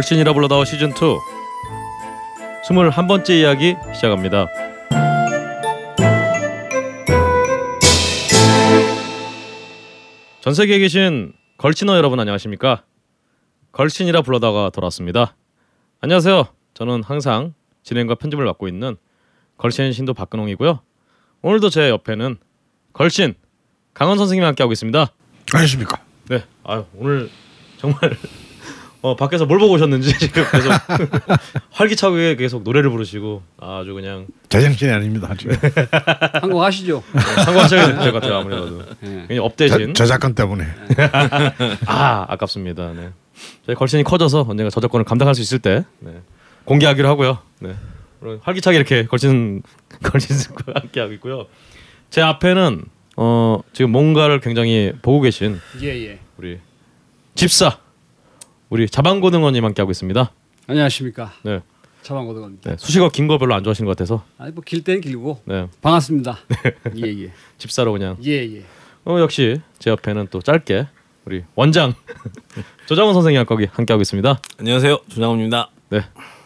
걸신이라 불러다오 시즌 2 21번째 이야기 시작합니다. 전 세계에 계신 걸신어 여러분 안녕하십니까? 걸신이라 불러다가 돌아왔습니다. 안녕하세요. 저는 항상 진행과 편집을 맡고 있는 걸신 신도 박근홍이고요. 오늘도 제 옆에는 걸신 강원 선생님이 함께 하고 있습니다. 안녕하십니까. 네, 아 오늘 정말 어 밖에서 뭘 보고 오셨는지 지금 계속 활기차게 계속 노래를 부르시고 아주 그냥 제정신이 아닙니다. 지금. 한곡 하시죠. 상관하셔야 될 것 같아요 아무래도 예. 그냥 업대신 저, 저작권 때문에. 아 아깝습니다. 네. 저희 걸신이 커져서 언젠가 저작권을 감당할 수 있을 때 네. 공개하기로 하고요. 네. 활기차게 이렇게 걸신 걸신과 함께 하고 있고요. 제 앞에는 어 지금 뭔가를 굉장히 보고 계신 예 예. 우리 집사 우리 자방고등어님 함께 하고 있습니다. 안녕하십니까. 네. 차방고등입니다. 네. 수식어 긴 거 별로 안 좋아하시는 것 같아서 아니 뭐길 때는 길고 네. 반갑습니다. 예예. 집사로 그냥 예 예. 어 역시 제 옆에는 또 짧게 우리 원장 조장훈 선생님 함께 함께 하고 있습니다. 안녕하세요 조장훈입니다. 네.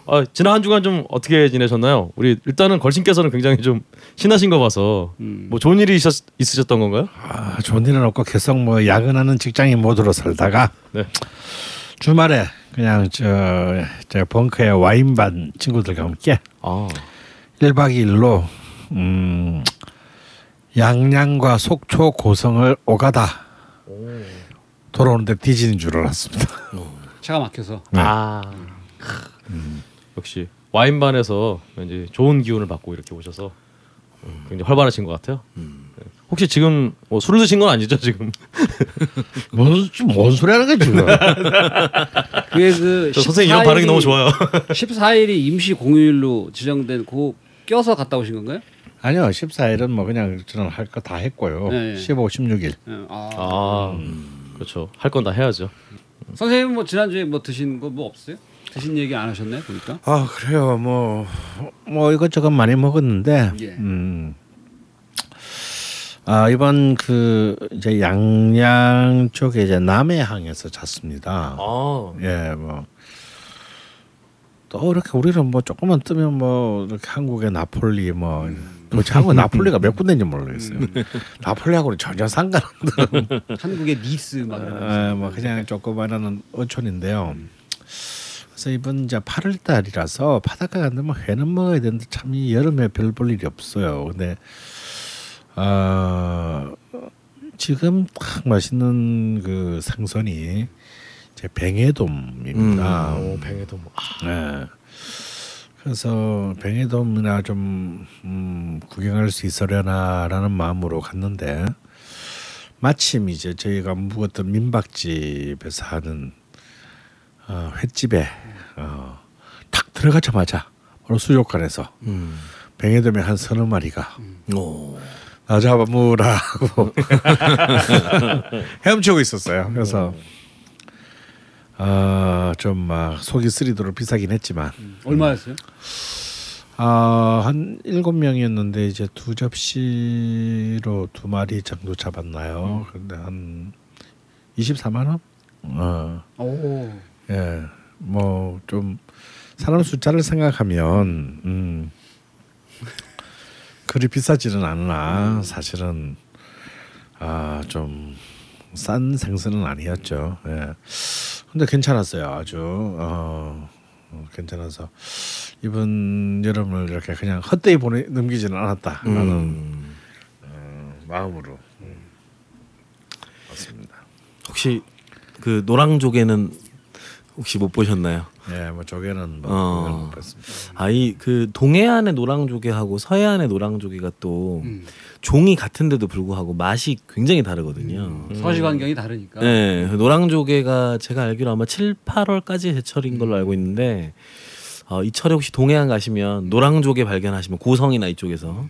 아, 지난 한 주간 좀 어떻게 지내셨나요? 우리 일단은 걸신께서는 굉장히 좀 신나신 거 봐서 음. 뭐 좋은 일이 있었, 있으셨던 건가요? 아, 좋은 일은 없고 계속 뭐 야근하는 직장인 모드로 살다가 네. 주말에 그냥 저, 저 벙커에 와인반 친구들과 함께 아, 1박 2일로 음, 양양과 속초 고성을 오가다 돌아오는데 뒤지는 줄 알았습니다. 차가 막혀서. 네. 아, 역시 와인반에서 왠지 좋은 기운을 받고 이렇게 오셔서 굉장히 활발하신 것 같아요. 네. 혹시 지금 뭐 술을 드신 건 아니죠 지금? 뭔, 뭔 소리 하는 거야 지금? 그게 그저 선생님 이런 반응이 너무 좋아요. 14일이 임시 공휴일로 지정된 그 껴서 갔다 오신 건가요? 아니요 14일은 뭐 그냥 저는 할 거 다 했고요. 네. 15, 16일. 예. 아. 아, 그렇죠. 할 건 다 해야죠. 선생님 뭐 지난주에 뭐 드신 거 뭐 없어요? 드신 얘기 안 하셨나요? 보니까. 아 그래요 뭐뭐 이것저것 많이 먹었는데 예. 음. 아 이번 그 이제 양양 쪽에 이제 남해항에서 잤습니다. 아, 예 뭐. 또 이렇게 우리는 뭐 조금만 뜨면 뭐 이렇게 한국의 나폴리 뭐 도대체 한국 나폴리가 몇 군데인지 모르겠어요. 나폴리하고는 전혀 상관없는 한국의 니스 막. 에, 뭐 그냥 조그마한 어촌인데요. 그래서 이번 이제 8월 달이라서 바닷가 뭐 회는 먹어야 되는데 참 이 여름에 별 볼 일이 없어요. 근데 어, 지금 딱 맛있는 그 생선이 제 뱅에돔입니다. 오, 뱅에도 뭐. 아, 네. 그래서 뱅에돔이나 좀 음, 구경할 수 있으려나라는 마음으로 갔는데 마침 이제 저희가 묵었던 민박집에서 하는 어, 횟집에 어, 탁 들어가자마자 바로 수족관에서 음. 뱅에돔의 한 서너 마리가 오. 나 잡아무라 하고 헤엄치고 있었어요. 그래서 아, 좀막 속이 쓰리도록 비싸긴 했지만 얼마였어요? 아, 한 일곱 명이었는데 이제 두 접시로 두 마리 정도 잡았나요? 근데 한 24만 원? 어. 오. 예. 뭐 좀 사람 숫자를 생각하면 음. 그리 비싸지는 않으나 사실은 아, 좀 싼 생선은 아니었죠. 예. 근데 괜찮았어요. 아주 어, 어, 괜찮아서 이번 여름을 이렇게 그냥 헛되이 보내 넘기지는 않았다라는 음. 어, 마음으로 음, 맞습니다. 혹시 그 노랑조개는 혹시 못 보셨나요? 예, 뭐 조개는 뭐 어. 그걸 못 봤습니다. 아이 그 동해안의 노랑조개하고 서해안의 노랑조개가 또 음. 종이 같은데도 불구하고 맛이 굉장히 다르거든요. 서식 환경이 다르니까. 네, 그 노랑조개가 제가 알기로 아마 7, 8월까지 제철인 걸로 알고 있는데 어, 이 철에 혹시 동해안 가시면 노랑조개 발견하시면 고성이나 이쪽에서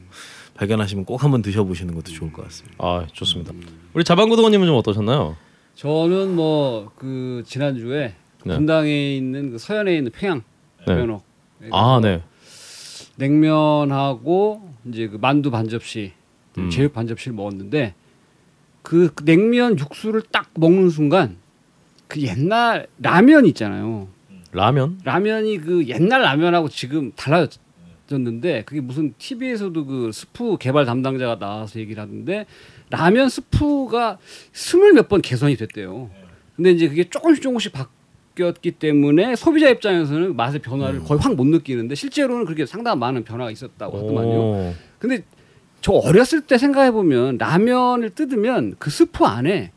발견하시면 꼭 한번 드셔보시는 것도 좋을 것 같습니다. 아 좋습니다. 우리 자방고등어님은 좀 어떠셨나요? 저는 뭐 그 지난주에 네. 분당에 있는 그 서현에 있는 평양 네. 면허 아 네. 냉면하고 이제 그 만두 반 접시, 음. 제육 반 접시를 먹었는데 그 냉면 육수를 딱 먹는 순간 그 옛날 라면 있잖아요. 라면? 라면이 그 옛날 라면하고 지금 달라졌는데 그게 무슨 TV에서도 그 스프 개발 담당자가 나와서 얘기를 하는데 라면 스프가 스물 몇 번 개선이 됐대요. 근데 이제 그게 조금씩 조금씩 바뀌었기 때문에 소비자 입장에서는 맛의 변화를 거의 확 못 느끼는데 실제로는 그렇게 상당한 많은 변화가 있었다고 하더만요. 오. 근데 저 어렸을 때 생각해 보면 라면을 뜯으면 그 스프 안에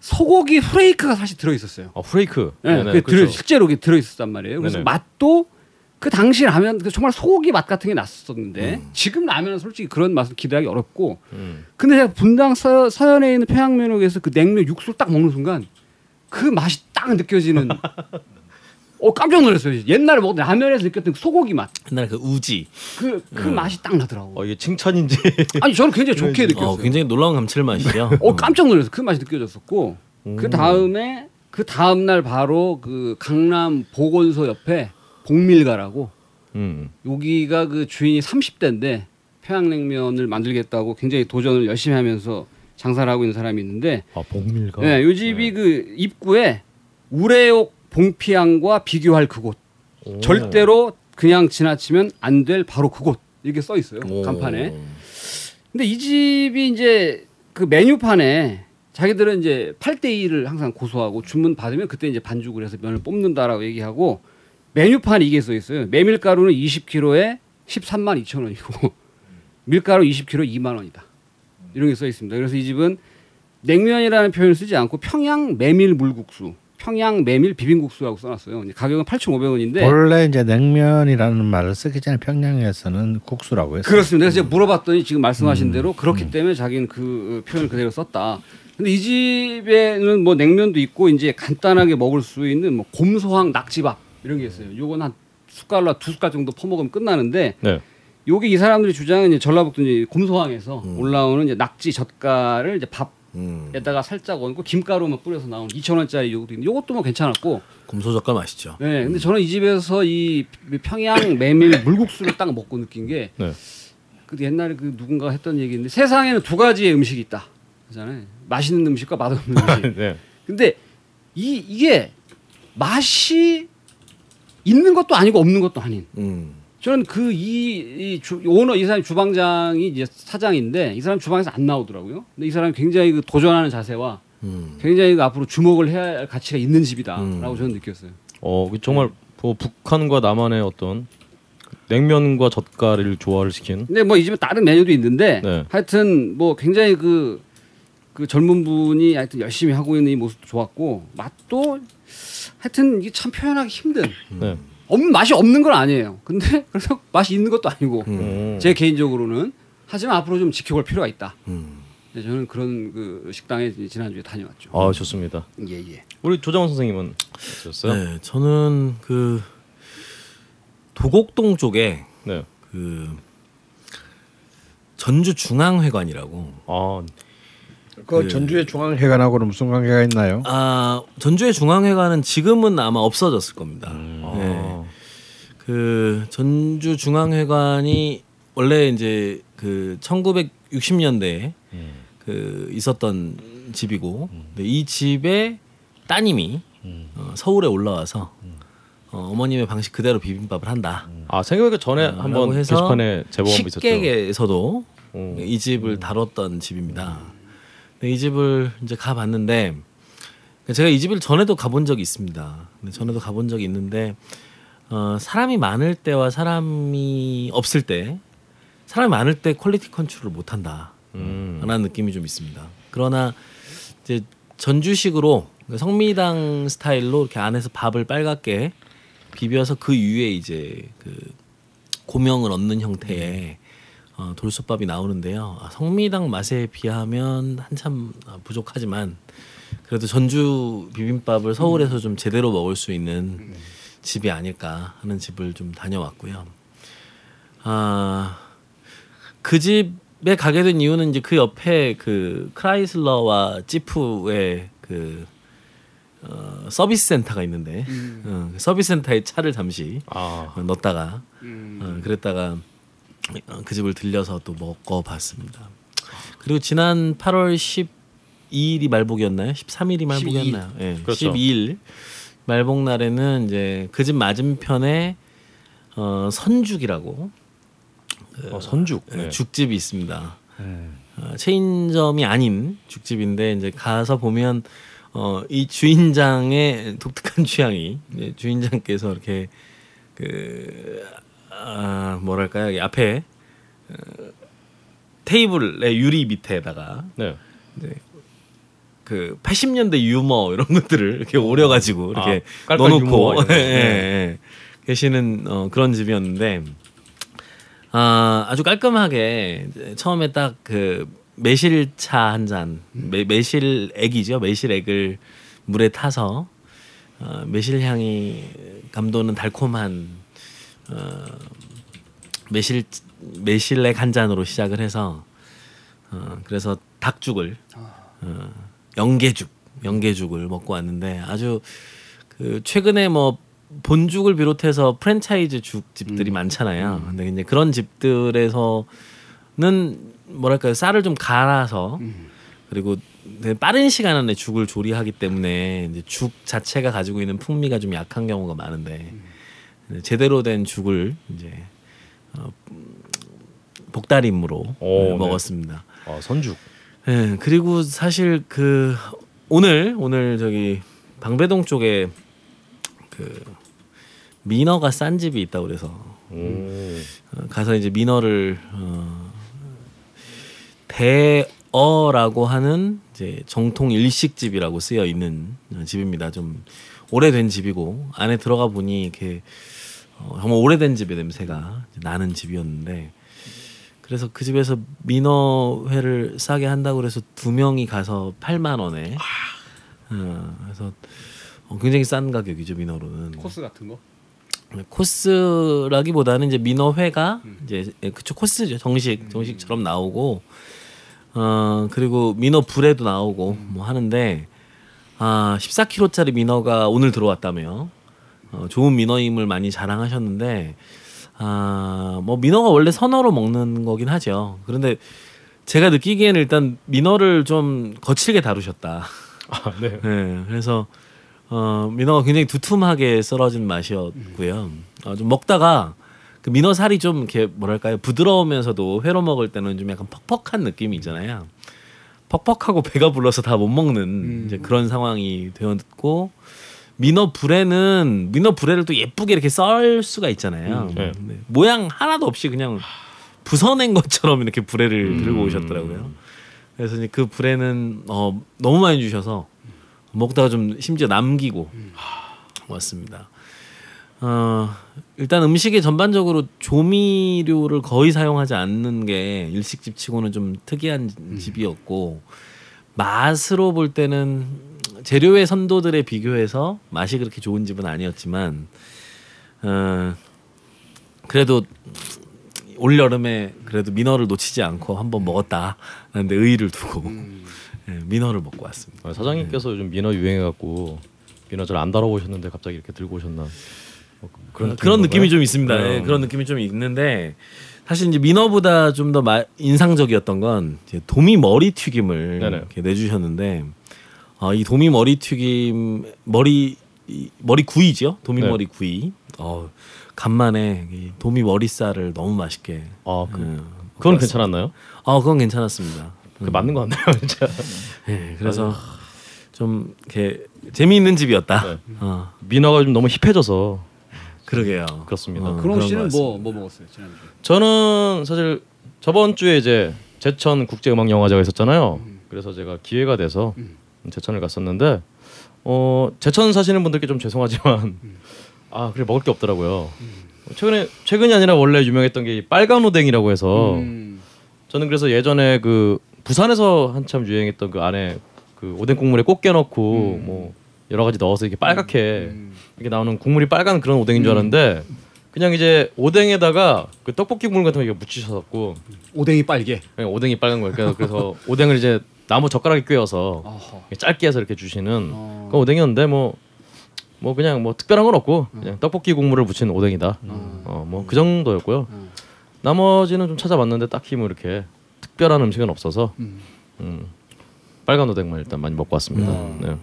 소고기 flake가 사실 들어 있었어요. 아, flake. 네, 네네, 그게 들어 그렇죠. 실제로 그게 들어 있었단 말이에요. 그래서 네네. 맛도 그 당시 라면 그 정말 소고기 맛 같은 게 났었는데 음. 지금 라면은 솔직히 그런 맛을 기대하기 어렵고 음. 근데 제가 분당 서, 서현에 있는 평양면옥에서 그 냉면 육수를 딱 먹는 순간 그 맛이 딱 느껴지는 어 깜짝 놀랐어요. 옛날에 먹던 라면에서 느꼈던 그 소고기 맛. 옛날에 그 우지. 그, 그 맛이 딱 나더라고. 어, 이게 칭찬인지. 아니 저는 굉장히 좋게 느꼈어요. 어, 굉장히 놀라운 감칠맛이죠. 어 깜짝 놀랐어. 그 맛이 느껴졌었고 음. 그 다음에 그 다음 날 바로 그 강남 보건소 옆에 복밀가라고 음. 여기가 그 주인이 30대인데 평양냉면을 만들겠다고 굉장히 도전을 열심히 하면서 장사를 하고 있는 사람이 있는데 아, 복밀가. 네, 요 집이 그 입구에 우레옥 봉피항과 비교할 그곳 오. 절대로 그냥 지나치면 안 될 바로 그곳 이렇게 써 있어요 오. 간판에 근데 이 집이 이제 그 메뉴판에 자기들은 이제 8대 2를 항상 고소하고 주문 받으면 그때 이제 반죽을 해서 면을 뽑는다라고 얘기하고 메뉴판에 이게 써 있어요. 메밀가루는 20kg에 13만 2천 원이고 밀가루 20kg 2만 원이다. 이런 게 써 있습니다. 그래서 이 집은 냉면이라는 표현을 쓰지 않고 평양 메밀 물국수, 평양 메밀 비빔국수라고 써놨어요. 가격은 8,500원인데 원래 이제 냉면이라는 말을 쓰기 전에 평양에서는 국수라고 했어요. 그렇습니다. 그래서 제가 물어봤더니 지금 말씀하신 대로 그렇기 때문에 자기는 그 표현을 그대로 썼다. 근데 이 집에는 뭐 냉면도 있고 이제 간단하게 먹을 수 있는 뭐 곰소항 낙지밥 이런 게 있어요. 요건 한 숟갈로 두 숟갈 정도 퍼먹으면 끝나는데 네. 요게 이 사람들이 주장은 이제 전라북도 이제 곰소항에서 올라오는 이제 낙지 젓갈을 이제 음. 밥에다가 살짝 얹고 김가루만 뿌려서 나오는 2천 원짜리 요것도 있는데 요것도 뭐 괜찮았고 곰소젓갈 맛있죠. 네, 근데 저는 이 집에서 이 평양 메밀 물국수를 딱 먹고 느낀 게 네. 그 옛날에 그 누군가 했던 얘기인데 세상에는 두 가지의 음식이 있다. 그잖아요. 맛있는 음식과 맛없는 음식. 네. 근데 이 이게 맛이 있는 것도 아니고 없는 것도 아닌. 음. 저는 그 이 오너 이 사람 주방장이 이제 사장인데 이 사람 주방에서 안 나오더라고요. 근데 이 사람이 굉장히 그 도전하는 자세와 음. 굉장히 그 앞으로 주목을 해야 할 가치가 있는 집이다라고 음. 저는 느꼈어요. 어, 그 정말 뭐 북한과 남한의 어떤 냉면과 젓갈을 조화를 시킨 근데 뭐 이 집에 다른 메뉴도 있는데 네. 하여튼 뭐 굉장히 그, 그 젊은 분이 하여튼 열심히 하고 있는 이 모습도 좋았고 맛도 하여튼 이게 참 표현하기 힘든 네. 없는 맛이 없는 건 아니에요. 근데 그래서 맛이 있는 것도 아니고 음. 제 개인적으로는 하지만 앞으로 좀 지켜볼 필요가 있다. 음. 네, 저는 그런 그 식당에 지난주에 다녀왔죠. 아, 좋습니다. 예 예. 우리 조장원 선생님은 어떠셨어요? 네, 저는 그 도곡동 쪽에 네. 그 전주 중앙회관이라고 아, 그 전주의 중앙회관하고는 무슨 관계가 있나요? 아 전주의 중앙회관은 지금은 아마 없어졌을 겁니다. 아. 네. 그 전주 중앙회관이 원래 이제 그 1960년대에 그 있었던 집이고 근데 이 집의 따님이 어, 서울에 올라와서 어, 어머님의 방식 그대로 비빔밥을 한다. 아 생각해보니까 전에 어, 한번 해서 게시판에 제보가 있었죠. 식객에서도 어. 이 집을 다뤘던 집입니다. 근데 이 집을 이제 가봤는데 제가 이 집을 전에도 가본 적이 있습니다. 근데 전에도 가본 적이 있는데 어, 사람이 많을 때와 사람이 없을 때 사람이 많을 때 quality control을 못한다. 음. 라는 느낌이 좀 있습니다. 그러나 이제 전주식으로 그러니까 성미당 스타일로 이렇게 안에서 밥을 빨갛게 비벼서 그 위에 이제 그 고명을 얻는 형태의 어, 돌솥밥이 나오는데요. 아, 성미당 맛에 비하면 한참 아, 부족하지만 그래도 전주 비빔밥을 서울에서 좀 제대로 먹을 수 있는 집이 아닐까 하는 집을 좀 다녀왔고요. 아, 그 집에 가게 된 이유는 이제 그 옆에 그 크라이슬러와 지프의 그 어, 서비스 센터가 있는데 어, 그 서비스 센터에 차를 잠시 아, 어, 넣었다가 음. 어, 그랬다가 어, 그 집을 들려서 또 먹어봤습니다. 그리고 지난 8월 12일이 말복이었나요? 13일이 말복이었나요? 예, 그렇죠. 12일 말복 날에는 이제 그 집 맞은편에 어, 선죽이라고 어, 선죽. 네, 네. 죽집이 있습니다. 음. 어, 체인점이 아닌 죽집인데 이제 가서 보면 어, 이 주인장의 독특한 취향이 주인장께서 이렇게 그 아, 뭐랄까요 이 앞에 어, 테이블의 유리 밑에다가 네. 그 80년대 유머 이런 것들을 이렇게 오려가지고 이렇게 아, 넣어놓고. 예, 예, 예. 계시는 어, 그런 집이었는데 아, 아주 깔끔하게 이제 처음에 딱 그 매실차 한 잔, 매, 매실액이죠. 매실액을 물에 타서 어, 매실 향이 감도는 달콤한 어, 매실 매실액 한 잔으로 시작을 해서 어, 그래서 닭죽을 어, 영계죽 영계죽을 먹고 왔는데 아주 그 최근에 뭐 본죽을 비롯해서 프랜차이즈 죽 집들이 많잖아요. 근데 이제 그런 집들에서는 뭐랄까요? 쌀을 좀 갈아서 그리고 되게 빠른 시간 안에 죽을 조리하기 때문에 이제 죽 자체가 가지고 있는 풍미가 좀 약한 경우가 많은데 제대로 된 죽을 이제 어, 복다림으로 오, 네, 네. 먹었습니다. 아, 선죽. 예, 그리고 사실 그 오늘 오늘 저기 방배동 쪽에 그 민어가 싼 집이 있다 고 그래서 오. 어, 가서 이제 민어를 어, 대어라고 하는 이제 정통 일식집이라고 쓰여 있는 어, 집입니다. 좀 오래된 집이고 안에 들어가 보니 이렇게 어, 정말 오래된 집의 냄새가 나는 집이었는데 그래서 그 집에서 민어회를 싸게 한다고 그래서 두 명이 가서 8만 원에. 어, 그래서 어, 굉장히 싼 가격이죠 민어로는. 코스 같은 거. 네, 코스라기보다는 이제 민어회가 이제 예, 그쵸 코스죠. 정식 정식처럼 나오고 어 그리고 민어 불에도 나오고 뭐 하는데 아 14kg짜리 민어가 오늘 들어왔다며 어, 좋은 민어임을 많이 자랑하셨는데 아 뭐 민어가 원래 선어로 먹는 거긴 하죠 그런데 제가 느끼기에는 일단 민어를 좀 거칠게 다루셨다. 아, 네. 네, 그래서 어, 민어가 굉장히 두툼하게 썰어진 맛이었고요. 어, 좀 먹다가 그 민어 살이 좀 이렇게 뭐랄까요 부드러우면서도 회로 먹을 때는 좀 약간 퍽퍽한 느낌이 있잖아요. 퍽퍽하고 배가 불러서 다 못 먹는 이제 그런 상황이 되었고 민어 불에는 민어 불에를 또 예쁘게 이렇게 썰 수가 있잖아요. 네. 네. 모양 하나도 없이 그냥 부서낸 것처럼 이렇게 불에를 들고 오셨더라고요. 그래서 이제 그 불에는 어, 너무 많이 주셔서 먹다가 좀 심지어 남기고 왔습니다. 어, 일단 음식에 전반적으로 조미료를 거의 사용하지 않는 게 일식집 치고는 좀 특이한 집이었고 맛으로 볼 때는 재료의 선도들에 비교해서 맛이 그렇게 좋은 집은 아니었지만 어, 그래도 올 여름에 그래도 민어를 놓치지 않고 한번 먹었다. 근데 의의를 두고 예, 민어를 먹고 왔습니다. 아, 사장님께서 요즘 민어 유행해갖고 민어 잘 안 다뤄보셨는데 갑자기 이렇게 들고 오셨나 뭐 그런, 느낌인 그런 느낌이? 좀 있습니다. 네. 예, 그런 느낌이 좀 있는데 사실 이제 민어보다 좀 더 인상적이었던 건 도미 머리 튀김을 내주셨는데 어, 이 도미 머리 튀김 머리 이 머리 구이죠. 도미 네. 머리 구이. 어, 간만에 이 도미 머리살을 너무 맛있게. 아, 그, 예, 그건. 괜찮았나요? 아, 그건 괜찮았습니다. 그 맞는 것 같네요, 진짜. 예, 그래서 좀 이렇게 재미있는 집이었다. 네. 어, 민어가 좀 너무 힙해져서 그러게요. 그렇습니다. 어, 그럼 씨는 것뭐뭐 먹었어요 지난주? 저는 사실 저번 주에 이제 제천 국제음악영화제가 있었잖아요. 그래서 제가 기회가 돼서 제천을 갔었는데 어 제천 사시는 분들께 좀 죄송하지만 아 그래 먹을 게 없더라고요. 최근에 최근이 아니라 원래 유명했던 게이 빨간 오뎅이라고 해서 음. 저는 그래서 예전에 그 부산에서 한참 유행했던 그 안에 그 오뎅 국물에 꽃게 넣고 뭐 여러 가지 넣어서 이렇게 빨갛게 이렇게 나오는 국물이 빨간 그런 오뎅인 줄 알았는데 그냥 이제 오뎅에다가 그 떡볶이 국물 같은 거 이렇게 묻히셔갖고 오뎅이 빨개. 그냥 오뎅이 빨간 거예요. 그래서, 그래서 오뎅을 이제 나무 젓가락에 꿰어서 어허. 짧게 해서 이렇게 주시는 어. 그 오뎅이었는데 뭐. 뭐 그냥 뭐 특별한 건 없고 그냥 떡볶이 국물을 묻힌 오뎅이다. 어뭐 그 정도였고요. 음. 나머지는 좀 찾아봤는데 딱히 뭐 이렇게 특별한 음식은 없어서 음. 음, 빨간 오뎅만 일단 많이 먹고 왔습니다. 음. 네.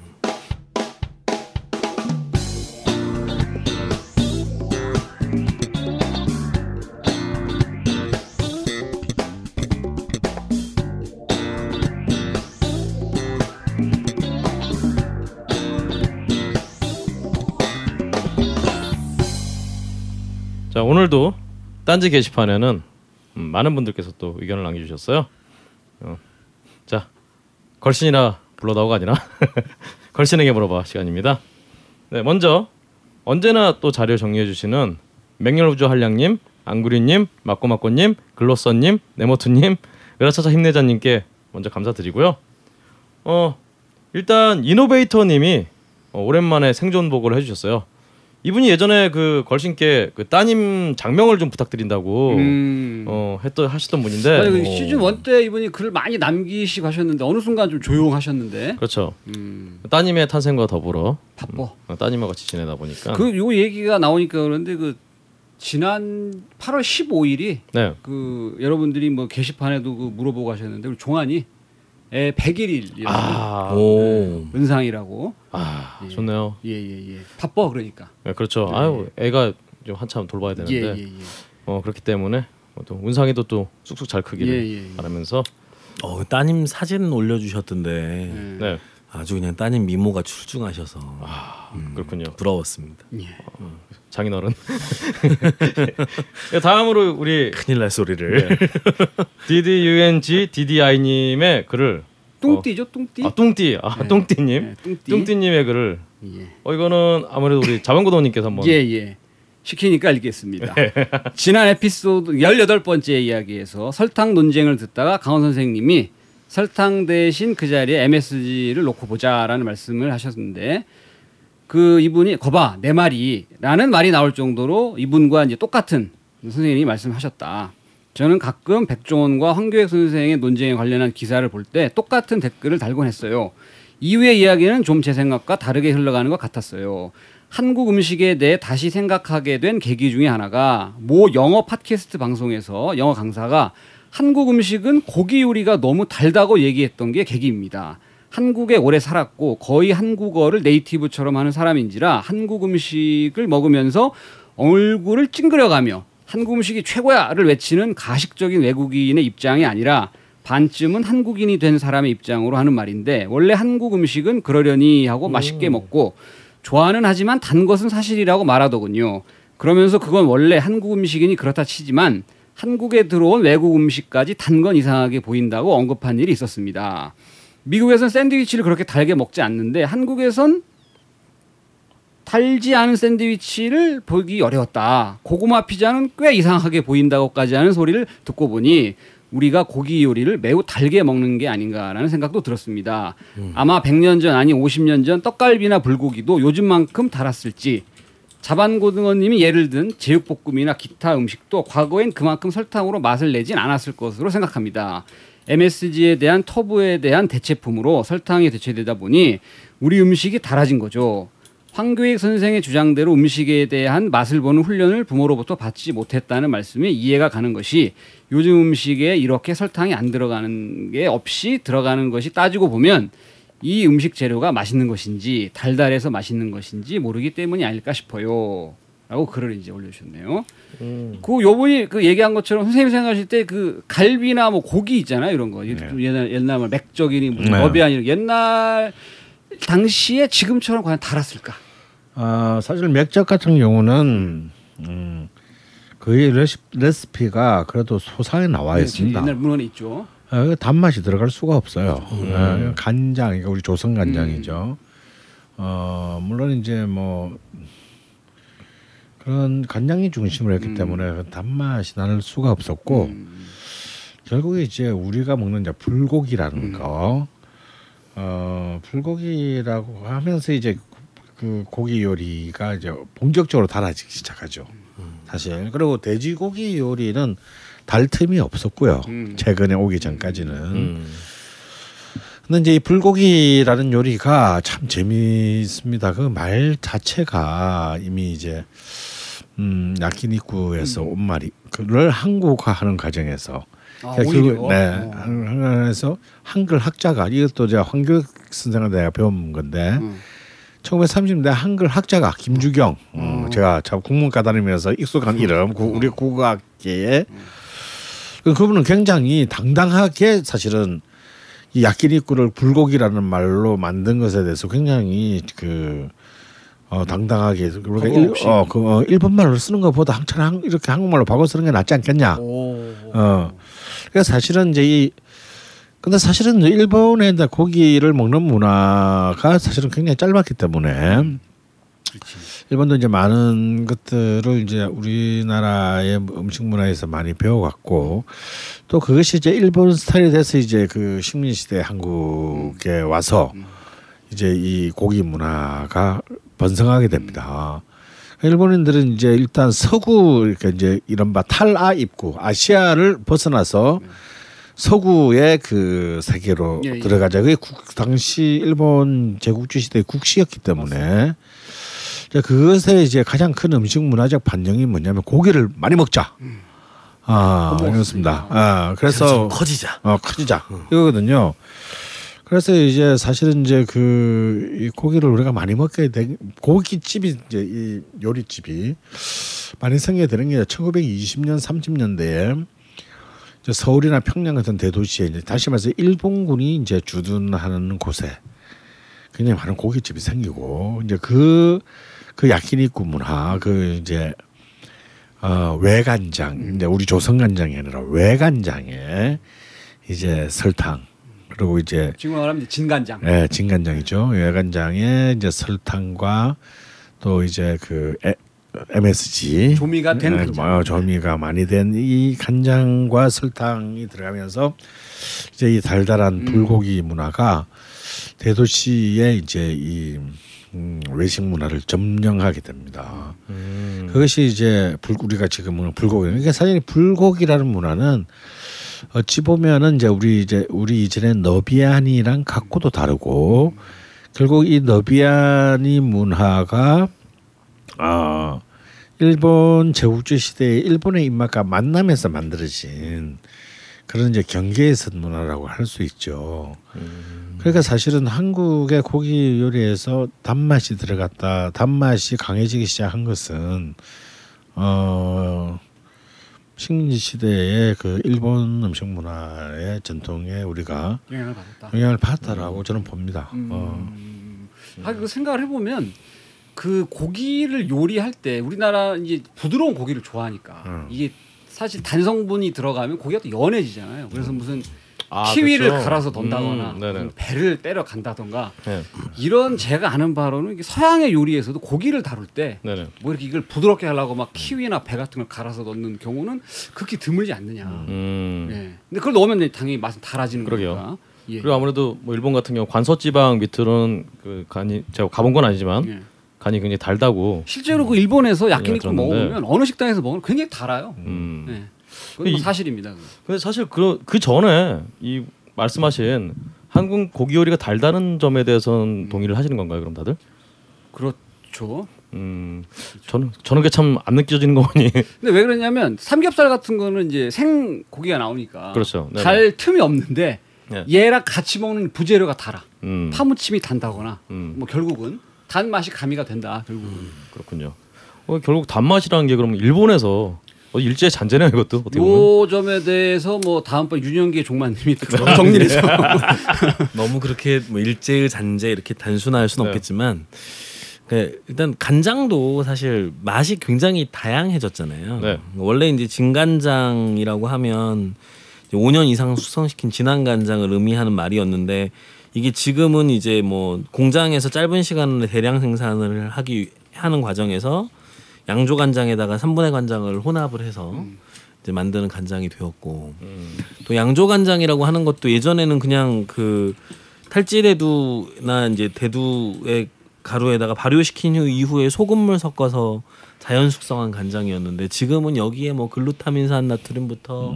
딴지 게시판에는 음, 많은 분들께서 또 의견을 남겨주셨어요. 어, 자 걸신이나 불러다오가 아니라 걸신에게 물어봐 시간입니다. 네 먼저 언제나 또 자료 정리해 주시는 맹렬우주 한량님, 안구리님, 마꼬마꼬님, 글로서님, 네모투님, 으라차차 힘내자님께 먼저 감사드리고요. 어 일단 이노베이터님이 어, 오랜만에 생존 보고를 해주셨어요. 이분이 예전에 그 걸신께 그 따님 장명을 좀 부탁드린다고 음. 어 했던 하시던 분인데 아니, 그 어, 시즌 1때 이분이 글을 많이 남기시고 하셨는데 어느 순간 좀 조용하셨는데 그렇죠. 음, 따님의 탄생과 더불어 바빠. 어, 따님과 같이 지내다 보니까 그 요 얘기가 나오니까 그런데 그 지난 8월 15일이 네 그 여러분들이 뭐 게시판에도 그 물어보고 하셨는데 우리 종환이 애 100일이라고 아, 오. 은상이라고 아 예. 좋네요. 예예 예 바빠 그러니까 네, 그렇죠. 네. 아유 애가 좀 한참 돌봐야 되는데 예예예 어 그렇기 때문에 또 운상이도 또 쑥쑥 잘 크기를 예, 예, 예. 바라면서 어, 그 따님 사진 올려주셨던데 예. 네 아주 그냥 따님 미모가 출중하셔서 아, 음. 그렇군요. 부러웠습니다. 예. 장인어른. 네, 다음으로 우리 큰일 날 소리를. 네. DDUNG DDI님의 글을 뚱띠죠 뚱띠 아 뚱띠 아 네. 뚱띠님 네, 뚱띠 뚱띠님의 글을 예. 어 이거는 아무래도 우리 자방고도님께서 한번 예, 예. 시키니까 읽겠습니다. 네. 지난 에피소드 18번째 이야기에서 설탕 논쟁을 듣다가 강원 선생님이 설탕 대신 그 자리에 MSG를 놓고 보자라는 말씀을 하셨는데 그 이분이 거봐 내 말이라는 말이 나올 정도로 이분과 이제 똑같은 선생님이 말씀하셨다. 저는 가끔 백종원과 황교익 선생의 논쟁에 관련한 기사를 볼 때 똑같은 댓글을 달곤 했어요. 이후의 이야기는 좀 제 생각과 다르게 흘러가는 것 같았어요. 한국 음식에 대해 다시 생각하게 된 계기 중에 하나가 모 영어 팟캐스트 방송에서 영어 강사가 한국 음식은 고기 요리가 너무 달다고 얘기했던 게 계기입니다. 한국에 오래 살았고 거의 한국어를 네이티브처럼 하는 사람인지라 한국 음식을 먹으면서 얼굴을 찡그려가며 한국 음식이 최고야를 외치는 가식적인 외국인의 입장이 아니라 반쯤은 한국인이 된 사람의 입장으로 하는 말인데 원래 한국 음식은 그러려니 하고 맛있게 먹고 좋아는 하지만 단 것은 사실이라고 말하더군요. 그러면서 그건 원래 한국 음식이니 그렇다 치지만 한국에 들어온 외국 음식까지 단 건 이상하게 보인다고 언급한 일이 있었습니다. 미국에선 샌드위치를 그렇게 달게 먹지 않는데 한국에선 달지 않은 샌드위치를 보기 어려웠다. 고구마 피자는 꽤 이상하게 보인다고까지 하는 소리를 듣고 보니 우리가 고기 요리를 매우 달게 먹는 게 아닌가라는 생각도 들었습니다. 아마 100년 전 아니 50년 전 떡갈비나 불고기도 요즘만큼 달았을지 자반고등어님이 예를 든 제육볶음이나 기타 음식도 과거엔 그만큼 설탕으로 맛을 내진 않았을 것으로 생각합니다. MSG에 대한 터부에 대한 대체품으로 설탕이 대체되다 보니 우리 음식이 달아진 거죠. 황교익 선생의 주장대로 음식에 대한 맛을 보는 훈련을 부모로부터 받지 못했다는 말씀이 이해가 가는 것이 요즘 음식에 이렇게 설탕이 안 들어가는 게 없이 들어가는 것이 따지고 보면 이 음식 재료가 맛있는 것인지 달달해서 맛있는 것인지 모르기 때문이 아닐까 싶어요. 라고 글을 이제 올려주셨네요. 음. 그 요번이 그 얘기한 것처럼 선생님이 생각하실 때 그 갈비나 뭐 고기 있잖아요 이런 거 옛날 옛날 뭐 맥적이니 뭐 네. 러비아니 옛날 당시에 지금처럼 과연 달았을까? 아 사실 맥적 같은 경우는 음, 레시, 레시피가 그래도 소상에 나와 네, 있습니다. 옛날 문헌에 있죠. 아, 그 단맛이 들어갈 수가 없어요. 예, 간장, 그러니까 우리 조선 간장이죠. 어 물론 이제 뭐 그런 간장이 중심으로 했기 때문에 그 단맛이 날 수가 없었고 음. 결국에 이제 우리가 먹는 이제 불고기라는 거, 어 불고기라고 하면서 이제 그 고기 요리가 이제 본격적으로 달아지기 시작하죠. 사실 그리고 돼지고기 요리는 달 틈이 없었고요. 음. 최근에 오기 전까지는. 음. 근데 이제 이 불고기라는 요리가 참 재미있습니다. 그 말 자체가 이미 이제 음 야키니쿠에서 온 말이 그를 한국화하는 과정에서 아, 그러니까. 그, 네, 어. 한국에서 한글 학자가 이것도 제가 황교익 선생한테 내가 배운 건데 음. 1930년대 한글 학자가 김주경 어. 음, 제가 참 국문과 다니면서 익숙한 이름 구- 우리 국어학계에 그 그분은 굉장히 당당하게 사실은 이 야끼니꾸를 불고기라는 말로 만든 것에 대해서 굉장히 그 어 당당하게 거부 일. 어, 그 어, 일본말로 쓰는 것보다 한참 한, 이렇게 한국말로 바꿔 쓰는 게 낫지 않겠냐. 오. 어. 그러니까 사실은 이제 이 근데 사실은 일본에 고기를 먹는 문화가 사실은 굉장히 짧았기 때문에 일본도 이제 많은 것들을 이제 우리나라의 음식 문화에서 많이 배워갔고 또 그것이 이제 일본 스타일이 돼서 이제 그 식민 시대 한국에 와서 이제 이 고기 문화가 번성하게 됩니다. 일본인들은 이제 일단 서구 이렇게 이제 이른바 탈아 입구 아시아를 벗어나서 서구의 그 세계로 예, 예. 들어가자. 그게 국, 당시 일본 제국주 시대 국시였기 때문에 이제 그것에 이제 가장 큰 음식 문화적 반영이 뭐냐면 고기를 많이 먹자. 아, 못 그렇습니다. 먹었으니까. 아, 그래서 좀 커지자. 어 커지자 이거거든요. 그래서 이제 사실은 이제 그 이 고기를 우리가 많이 먹게 된 고깃집이 이제 이 요리집이 많이 생겨 되는 게 1920년 30년대에 이제 서울이나 평양 같은 대도시에 이제 다시 말해서 일본군이 이제 주둔하는 곳에 굉장히 많은 고깃집이 생기고 이제 그그 야키니쿠 문화 그 이제 어 외간장 이제 우리 조선 간장이 아니라 외간장에 이제 설탕 그리고 이제 지금 말하면 진간장. 예, 진간장이죠. 외간장에 이제 설탕과 또 이제 그 에, MSG 조미가 된 예, 간장. 뭐 조미가 많이 된 이 간장과 설탕이 들어가면서 이제 이 달달한 음. 불고기 문화가 대도시에 이제 이 음, 외식 문화를 점령하게 됩니다. 음. 그것이 이제 불, 우리가 지금은 불고기. 그러니까 사실 불고기라는 문화는 어찌 보면은 이제 우리 이제 우리 이전에 너비아니랑 각고도 다르고 결국 이 너비아니 문화가 아 일본 제국주 시대에 일본의 입맛과 만나면서 만들어진 그런 이제 경계에서 문화라고 할 수 있죠. 그러니까 사실은 한국의 고기 요리에서 단맛이 들어갔다, 단맛이 강해지기 시작한 것은 어 식민지 시대의 그 일본 음식 문화의 전통에 우리가 영향을 받았다. 영향을 받았다라고 저는 봅니다. 음. 어. 아, 그 생각을 해보면 그 고기를 요리할 때 우리나라 이제 부드러운 고기를 좋아하니까 음. 이게 사실 단성분이 들어가면 고기가 또 연해지잖아요. 그래서 무슨 아, 키위를 그렇죠. 갈아서 던다거나 음, 배를 때려 간다던가 네. 이런 제가 아는 바로는 서양의 요리에서도 고기를 다룰 때 뭐. 이렇게 이걸 부드럽게 하려고 막 키위나 배 같은 걸 갈아서 넣는 경우는 극히 드물지 않느냐. 음. 예. 근데 그걸 넣으면 당연히 맛은 달아지는 그러게요. 거니까. 예. 그리고 아무래도 뭐 일본 같은 경우 관서지방 밑으로는 그 간이 제가 가본 건 아니지만 예. 간이 굉장히 달다고. 실제로 그 일본에서 야끼니쿠 들었는데. 먹어보면 어느 식당에서 먹으면 굉장히 달아요. 음. 예. 그건 뭐 이- 사실입니다. 근데 사실 그, 그 전에 이 말씀하신 한국 고기 요리가 달다는 점에 대해서는 동의를 하시는 건가요, 그럼 다들? 그렇죠. 음, 저는 저는 그게 참 안 느껴지는 거 보니. 근데 왜 그러냐면 삼겹살 같은 거는 이제 생 고기가 나오니까 그렇죠. 네네. 달 틈이 없는데 네. 얘랑 같이 먹는 부재료가 달아. 음, 파무침이 단다거나 음. 뭐 결국은 단 맛이 가미가 된다. 결국은. 그렇군요. 어, 결국 단맛이라는 게 그러면 일본에서 어, 일제 잔재네요, 이것도 어떻게 보면. 요 점에 대해서 뭐 다음번 윤영기 종만님이 또 정리해서 너무 그렇게 뭐 일제의 잔재 이렇게 단순화할 수는 네. 없겠지만 그 일단 간장도 사실 맛이 굉장히 다양해졌잖아요. 네. 원래 이제 진간장이라고 하면 이제 5년 이상 숙성시킨 진한 간장을 의미하는 말이었는데 이게 지금은 이제 뭐 공장에서 짧은 시간 내에 대량 생산을 하기 하는 과정에서 양조 간장에다가 3분의 간장을 혼합을 해서 이제 만드는 간장이 되었고. 음, 또 양조 간장이라고 하는 것도 예전에는 그냥 그 탈지대두나 이제 대두의 가루에다가 발효시킨 후 이후에 소금물 섞어서 자연 숙성한 간장이었는데 지금은 여기에 뭐 글루타민산 나트륨부터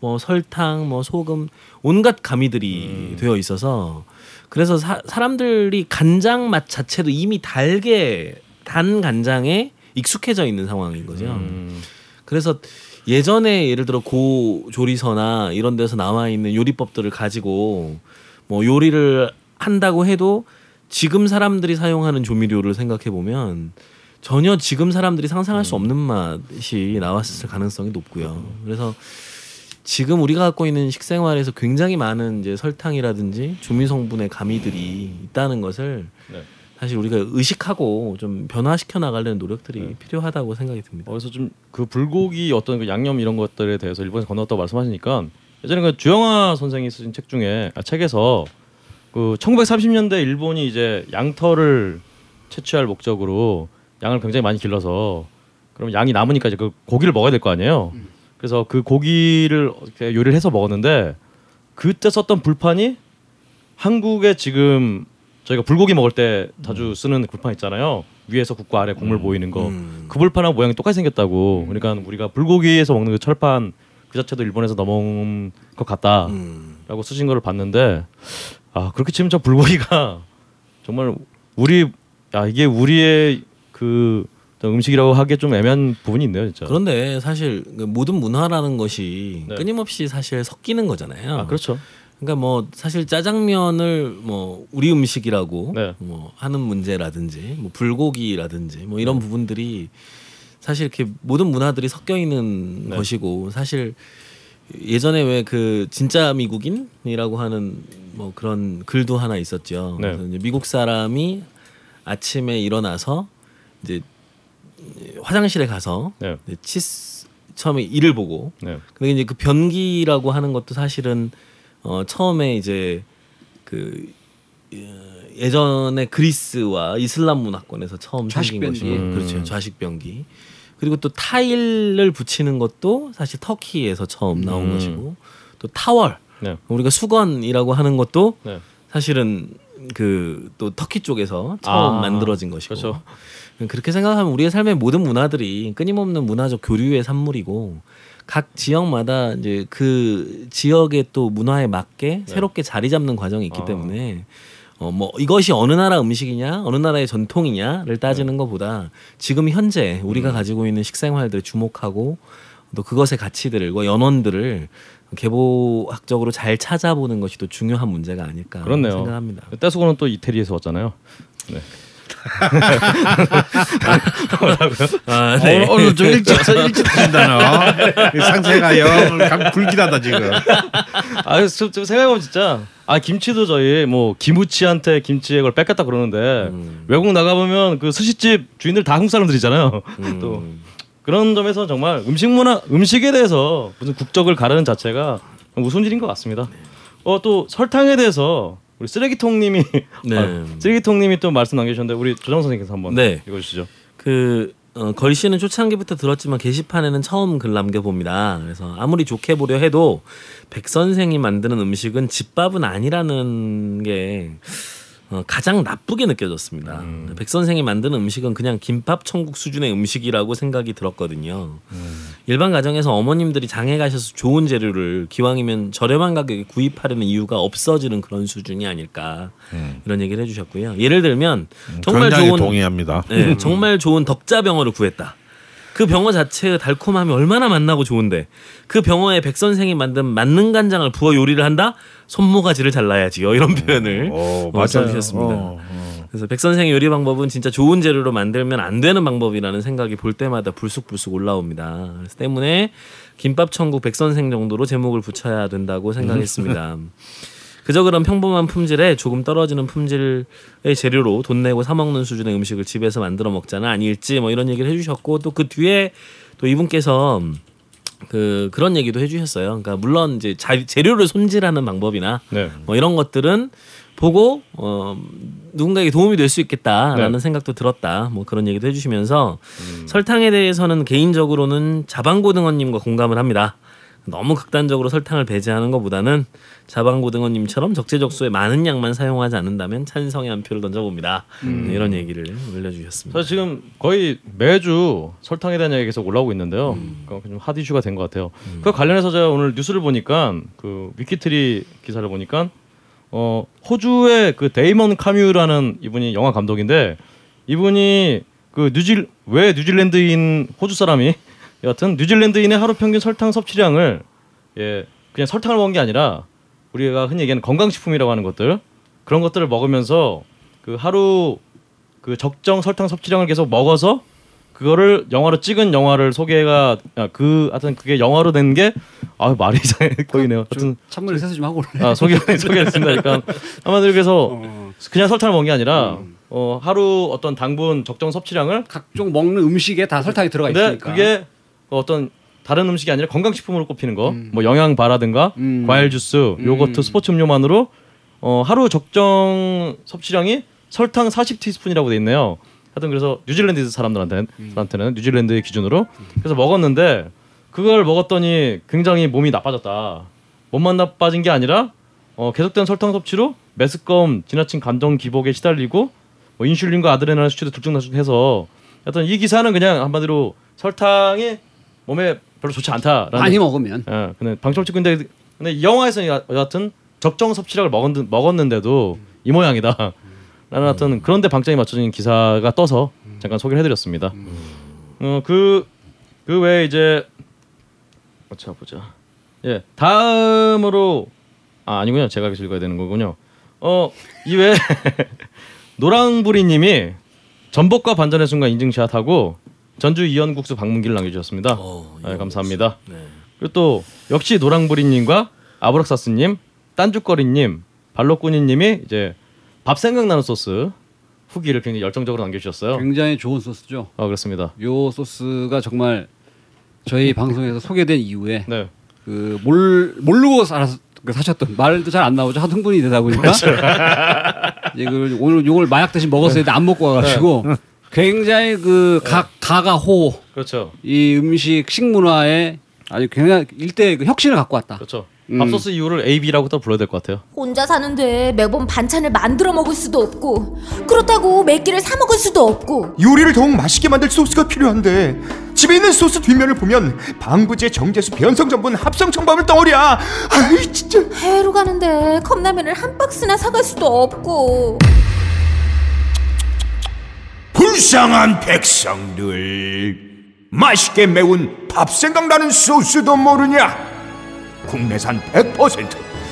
뭐 설탕, 뭐 소금 온갖 가미들이 되어 있어서 그래서 사, 사람들이 간장 맛 자체도 이미 달게 단 간장에 익숙해져 있는 상황인 거죠. 음, 그래서 예전에 예를 들어 고 조리서나 이런 데서 나와 있는 요리법들을 가지고 뭐 요리를 한다고 해도 지금 사람들이 사용하는 조미료를 생각해 보면 전혀 지금 사람들이 상상할 수 없는 맛이 나왔을 가능성이 높고요. 그래서 지금 우리가 갖고 있는 식생활에서 굉장히 많은 이제 설탕이라든지 조미 성분의 가미들이 있다는 것을 네. 사실 우리가 의식하고 좀 변화시켜 나가려는 노력들이 네. 필요하다고 생각이 듭니다. 어디서 좀 그 불고기 어떤 그 양념 이런 것들에 대해서 일본에서 건너왔다고 말씀하시니까 예전에 그 주영아 선생이 쓰신 책 중에 아, 책에서 그 1930년대 일본이 이제 양털을 채취할 목적으로 양을 굉장히 많이 길러서 그럼 양이 남으니까 이제 그 고기를 먹어야 될 거 아니에요. 그래서 그 고기를 이렇게 요리를 해서 먹었는데 그때 썼던 불판이 한국에 지금 저희가 불고기 먹을 때 자주 쓰는 불판 있잖아요. 위에서 국과 아래 국물 보이는 거. 음. 그 불판하고 모양이 똑같이 생겼다고. 그러니까 우리가 불고기에서 먹는 그 철판 그 자체도 일본에서 넘어온 것 같다라고 음. 쓰신 거를 봤는데 아 그렇게 치면 저 불고기가 정말 우리 야 이게 우리의 그 음식이라고 하기에 좀 애매한 부분이 있네요 진짜. 그런데 사실 그 모든 문화라는 것이 네. 끊임없이 사실 섞이는 거잖아요. 아 그렇죠. 그러니까 뭐 사실 짜장면을 뭐 우리 음식이라고 네. 뭐 하는 문제라든지 뭐 불고기라든지 뭐 네. 이런 부분들이 사실 이렇게 모든 문화들이 섞여 있는 네. 것이고 사실 예전에 왜 그 진짜 미국인이라고 하는 뭐 그런 글도 하나 있었죠. 네. 그래서 이제 미국 사람이 아침에 일어나서 이제 화장실에 가서 네. 치스 처음에 이를 보고 네. 근데 이제 그 변기라고 하는 것도 사실은 어 처음에 이제 그 어, 예전에 그리스와 이슬람 문화권에서 처음 생긴. 것이고 음. 그렇죠 좌식 변기 그리고 또 타일을 붙이는 것도 사실 터키에서 처음 나온 음. 것이고 또 타월 네. 우리가 수건이라고 하는 것도 네. 사실은 그 또 터키 쪽에서 처음 아, 만들어진 것이고 그렇죠. 그렇게 생각하면 우리의 삶의 모든 문화들이 끊임없는 문화적 교류의 산물이고 각 지역마다 이제 그 지역의 또 문화에 맞게 새롭게 자리 잡는 과정이 있기 아. 때문에 어 뭐 이것이 어느 나라 음식이냐 어느 나라의 전통이냐를 따지는 것보다 지금 현재 우리가 가지고 있는 식생활들에 주목하고 또 그것의 가치들과 연원들을 계보학적으로 잘 찾아보는 것이 또 중요한 문제가 아닐까 그렇네요. 생각합니다. 떼수고는 또 이태리에서 왔잖아요. 네. 아, 네. 오늘, 오늘 좀 일찍 일찍 드신다 너. 상태가 영 감- 불길하다 지금. 아, 좀, 좀 생각해보면 진짜 아 김치도 저희 뭐 김우치한테 김치에 그걸 뺏겼다 그러는데 음. 외국 나가 보면 그 스시집 주인들 다 한국 사람들이잖아요. 음. 또 그런 점에서 정말 음식 문화 음식에 대해서 무슨 국적을 가르는 자체가 우스운질인 것 같습니다. 어 또 설탕에 대해서 우리 쓰레기통님이 네. 아, 쓰레기통님이 또 말씀 남겨주셨는데 우리 조정 선생님께서 한번 네. 읽어주시죠. 그 어, 걸 씨는 초창기부터 들었지만 게시판에는 처음 글 남겨봅니다. 그래서 아무리 좋게 보려 해도 백 선생이 만드는 음식은 집밥은 아니라는 게 어, 가장 나쁘게 느껴졌습니다. 백 선생이 만드는 음식은 그냥 김밥 천국 수준의 음식이라고 생각이 들었거든요. 일반 가정에서 어머님들이 장에 가셔서 좋은 재료를 기왕이면 저렴한 가격에 구입하려는 이유가 없어지는 그런 수준이 아닐까 이런 얘기를 해주셨고요. 예를 들면 정말 굉장히 좋은 동의합니다. 네, 정말 좋은 덕자병어를 구했다. 그 병어 자체의 달콤함이 얼마나 맛나고 좋은데 그 병어에 백 선생이 만든 만능 간장을 부어 요리를 한다? 손모가지를 잘라야지요. 이런 표현을 오, 어, 써주셨습니다. 어, 어. 그래서 백 선생의 요리 방법은 진짜 좋은 재료로 만들면 안 되는 방법이라는 생각이 볼 때마다 불쑥불쑥 올라옵니다. 그래서 때문에 김밥 천국 백 선생 정도로 제목을 붙여야 된다고 생각했습니다. 그저 그런 평범한 품질에 조금 떨어지는 품질의 재료로 돈 내고 사 먹는 수준의 음식을 집에서 만들어 먹자는 아닐지 뭐 이런 얘기를 해주셨고 또 그 뒤에 또 이분께서 그 그런 얘기도 해주셨어요. 그러니까 물론 이제 자, 재료를 손질하는 방법이나 네. 뭐 이런 것들은 보고 어 누군가에게 도움이 될 수 있겠다라는 네. 생각도 들었다. 뭐 그런 얘기도 해주시면서 설탕에 대해서는 개인적으로는 자방고등어님과 공감을 합니다. 너무 극단적으로 설탕을 배제하는 것보다는 자방고등어님처럼 적재적소에 많은 양만 사용하지 않는다면 찬성의 한 표를 던져봅니다. 네, 이런 얘기를 올려주셨습니다. 사실 지금 거의 매주 설탕에 대한 얘기가 계속 올라오고 있는데요. 그좀 hot issue가 된 것 같아요. 그 관련해서 제가 오늘 뉴스를 보니까 그 위키트리 기사를 보니까 어 호주의 그 데이먼 카뮤라는 이분이 영화 감독인데 이분이 그 뉴질 왜 뉴질랜드인 호주 사람이 여하튼 뉴질랜드인의 하루 평균 설탕 섭취량을 예 그냥 설탕을 먹은 게 아니라 우리가 흔히 얘기하는 건강식품이라고 하는 것들 그런 것들을 먹으면서 그 하루 그 적정 설탕 섭취량을 계속 먹어서 그거를 영화로 찍은 영화를 소개가 아, 그 하여튼 그게 영화로 된 게 아 말이 이상해 보이네요. 하여튼 찬물에 세수 좀 하고 올래. 아 소개 소개했습니다. 그러니까 한마디로 그래서 어. 그냥 설탕을 먹은 게 아니라 어, 하루 어떤 당분 적정 섭취량을 각종 먹는 음식에 다 설탕이 들어가 있으니까. 그게 어떤 다른 음식이 아니라 건강식품으로 꼽히는 거, 뭐 영양 바라든가 음. 과일 주스, 요거트, 음. 스포츠 음료만으로 어, 하루 적정 섭취량이 설탕 40티스푼이라고 돼 있네요. 하여튼 그래서 뉴질랜드 사람들한테는 음. 사람한테는 뉴질랜드 기준으로 그래서 먹었는데 그걸 먹었더니 굉장히 몸이 나빠졌다. 몸만 나빠진 게 아니라 어, 계속된 설탕 섭취로 메스꺼움, 지나친 감정 기복에 시달리고 뭐 인슐린과 아드레날린 수치도 들쭉날쭉해서 하여튼 이 기사는 그냥 한마디로 설탕이 몸에 별로 좋지 않다라는 많이 먹으면 예, 근데 방철 찍고 근데 근데 이 영화에서 여- 여하튼 적정 섭취량을 먹었, 먹었는데도 이 모양이다. 라는 하여튼 그런데 방점이 맞춰진 기사가 떠서 잠깐 소개를 해드렸습니다. 어, 그, 그 외에 이제 어차 보자. 예, 다음으로 아 아니군요. 제가 계속 읽어야 되는 거군요. 어, 이외에 노랑부리님이 전복과 반전의 순간 인증샷하고 전주 이연국수 방문기를 남겨주셨습니다. 어, 네, 감사합니다. 네. 그리고 또 역시 노랑부리님과 아브락사스님, 딴죽거리님, 발로꾸니님이 이제 밥 생각나는 소스 후기를 굉장히 열정적으로 남겨주셨어요. 굉장히 좋은 소스죠. 아 그렇습니다. 요 소스가 정말 저희 방송에서 소개된 이후에 네, 그몰 모르고 살아서 그 사셨던 말도 잘 안 나오죠. 하도 흥분이 되다 보니까 그렇죠. 그 오늘 요걸 마약 대신 먹었어야 돼안 먹고 와가지고 네. 굉장히 그 각 가가 호 그렇죠, 이 음식 식문화에 아주 굉장히 일대 그 혁신을 갖고 왔다. 그렇죠. 음. 밥소스 이유를 A, B라고 또 불러야 될 것 같아요. 혼자 사는데 매번 반찬을 만들어 먹을 수도 없고 그렇다고 몇 개를 사 먹을 수도 없고 요리를 더욱 맛있게 만들 소스가 필요한데 집에 있는 소스 뒷면을 보면 방부제, 정제수, 변성 전분, 합성 첨가물 덩어리야. 아이 진짜. 해외로 가는데 컵라면을 한 박스나 사갈 수도 없고 불쌍한 백성들. 맛있게 매운 밥 생각나는 소스도 모르냐? 국내산 100%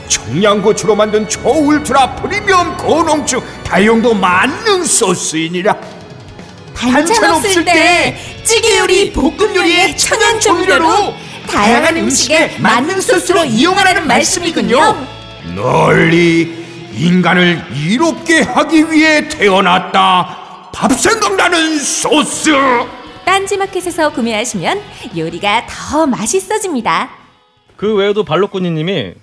청양고추로 만든 초울트라 프리미엄 고농축 다용도 만능 소스이니라. 반찬 없을 때 찌개 요리, 볶음 요리에 천연 조미료로 다양한 음식에 맞는 소스로 이용하라는 말씀이군요. 널리 인간을 이롭게 하기 위해 태어났다. 밥 생각나는 소스. 딴지마켓에서 구매하시면 요리가 더 맛있어집니다. 그 외에도 발로꾸니님이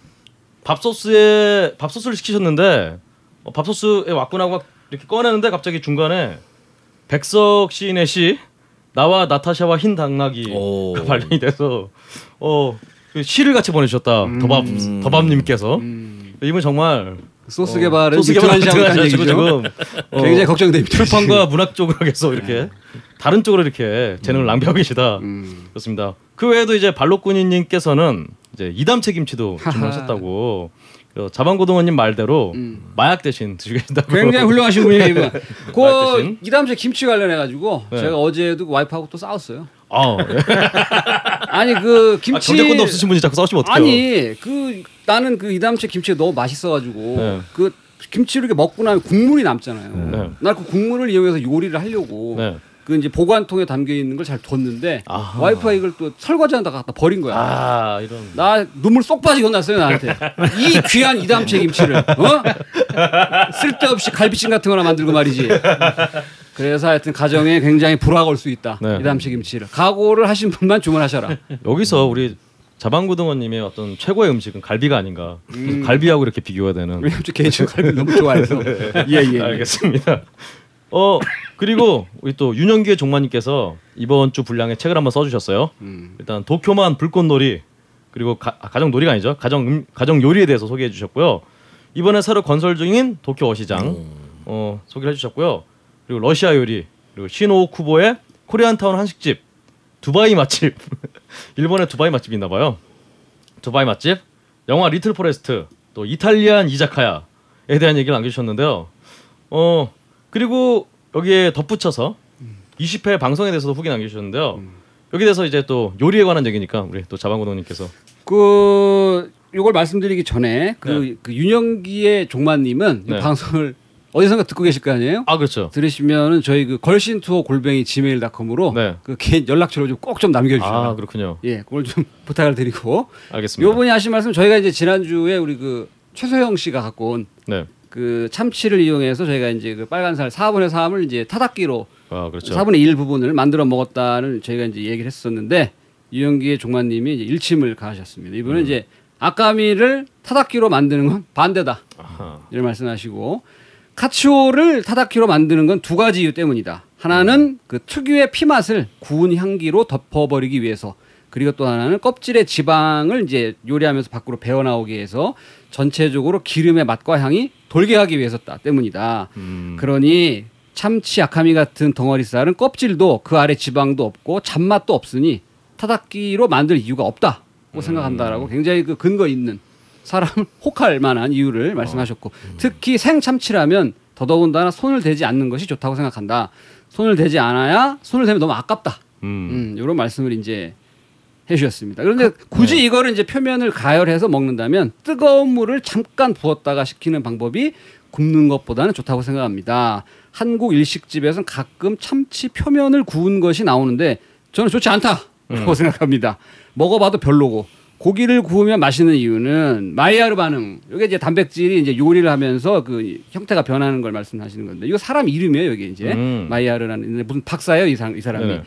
밥소스에 밥소스를 시키셨는데 어, 밥소스에 왔구나 하고 막 이렇게 꺼내는데 갑자기 중간에 백석 시인의 시 나와 나타샤와 흰 당나귀가 오. 발견이 돼서 어그 시를 같이 보내주셨다 더밥 더밥님께서 이분 정말 소스 어, 개발은 소스 있다는 등한시하시고 얘기죠. 지금 어, 굉장히 걱정됩니다. 출판과 문학 쪽으로 계속 이렇게 다른 쪽으로 이렇게 재능을 낭비하고 계시다. 음. 그렇습니다. 그 외에도 이제 발로꾸니님께서는 이제 이담채 김치도 하하. 주문하셨다고. 그래서 자방고등어님 말대로 마약 대신 드시고 계신다고. 음. 굉장히 훌륭하신 분이에요. 그 말뜻인? 이담새 김치 관련해 가지고 네. 제가 어제도 와이프하고 또 싸웠어요. 아, 예. 아니 그 김치 아, 경제권도 없으신 분이 자꾸 싸우시면 어떡해요? 아니 그 나는 그 이담채 김치가 너무 맛있어가지고 네. 그 김치를 이렇게 먹고 나면 국물이 남잖아요. 네. 나그 국물을 이용해서 요리를 하려고 네. 그 이제 보관통에 담겨 있는 걸 잘 뒀는데 아하. 와이프가 이걸 또 설거지하다 갖다 버린 거야. 아, 이런. 나 눈물 쏙 빠지게 혼났어요 나한테 이 귀한 이담채 김치를 어 쓸데없이 갈비찜 같은 거나 만들고 말이지 그래서 하여튼 가정에 굉장히 불화가 올 수 있다 네. 이담채 김치를 각오를 하신 분만 주문하셔라 여기서 우리 자방고등어님의 어떤 최고의 음식은 갈비가 아닌가. 그래서 갈비하고 이렇게 비교가 되는. 왜냐면 개인적으로 갈비 너무 좋아해서 예예 알겠습니다. 어 그리고 우리 또 윤영기의 종마님께서 이번 주 분량에 책을 한번 써주셨어요. 음. 일단 도쿄만 불꽃놀이 그리고 가, 아, 가정 놀이가 아니죠. 가정 음, 가정 요리에 대해서 소개해 주셨고요. 이번에 새로 건설 중인 도쿄 어시장 어 소개를 해주셨고요. 그리고 러시아 요리 그리고 신오 쿠보의 코리안타운 한식집 두바이 맛집 일본의 두바이 맛집이 있나 봐요. 두바이 맛집 영화 리틀 포레스트 또 이탈리안 이자카야에 대한 얘기를 남겨주셨는데요. 어 그리고 여기에 덧붙여서 20회 방송에 대해서도 후기 남겨주셨는데요. 여기 대해서 이제 또 요리에 관한 얘기니까 우리 또 자방고등어님께서 그 요걸 말씀드리기 전에 그, 네. 그 윤영기의 종마님은 이 네. 방송을 어디선가 듣고 계실 거 아니에요? 아 그렇죠. 들으시면은 저희 그 걸신 투어 골뱅이 gmail.com으로 네. 그 개인 연락처를 좀꼭 좀 남겨주시라. 아 그렇군요. 예, 그걸 좀 부탁을 드리고 알겠습니다. 요분이 하신 말씀 저희가 이제 지난 주에 우리 그 최소영 씨가 갖고 온 네. 그 참치를 이용해서 저희가 이제 그 빨간살 4분의 3을 이제 타다끼로 아 그렇죠. 4분의 1 부분을 만들어 먹었다는 저희가 이제 얘기를 했었는데 유영기의 종만님이 이제 일침을 가하셨습니다. 이분은 음. 이제 아까미를 타닥기로 만드는 건 반대다 아하. 이런 말씀하시고 카치오를 타닥기로 만드는 건 두 가지 이유 때문이다. 하나는 그 특유의 피 맛을 구운 향기로 덮어버리기 위해서 그리고 또 하나는 껍질의 지방을 이제 요리하면서 밖으로 배어 나오게 해서 전체적으로 기름의 맛과 향이 돌게 하기 위해서다 때문이다. 음. 그러니 참치 아카미 같은 덩어리 쌀은 껍질도 그 아래 지방도 없고 잡맛도 없으니 타닥기로 만들 이유가 없다고 생각한다라고 굉장히 그 근거 있는 사람을 혹할 만한 이유를 말씀하셨고 특히 생 참치라면 더더군다나 손을 대지 않는 것이 좋다고 생각한다. 손을 대지 않아야 손을 대면 너무 아깝다. 음. 음, 이런 말씀을 이제 해주셨습니다. 그런데 굳이 이거를 이제 표면을 가열해서 먹는다면 뜨거운 물을 잠깐 부었다가 식히는 방법이 굽는 것보다는 좋다고 생각합니다. 한국 일식집에서는 가끔 참치 표면을 구운 것이 나오는데 저는 좋지 않다고 생각합니다. 먹어봐도 별로고 고기를 구우면 맛있는 이유는 마이야르 반응. 이게 이제 단백질이 이제 요리를 하면서 그 형태가 변하는 걸 말씀하시는 건데 이거 사람 이름이에요. 이게 이제 음. 마이야르라는 무슨 박사예요 이 사람 이 사람이. 네네.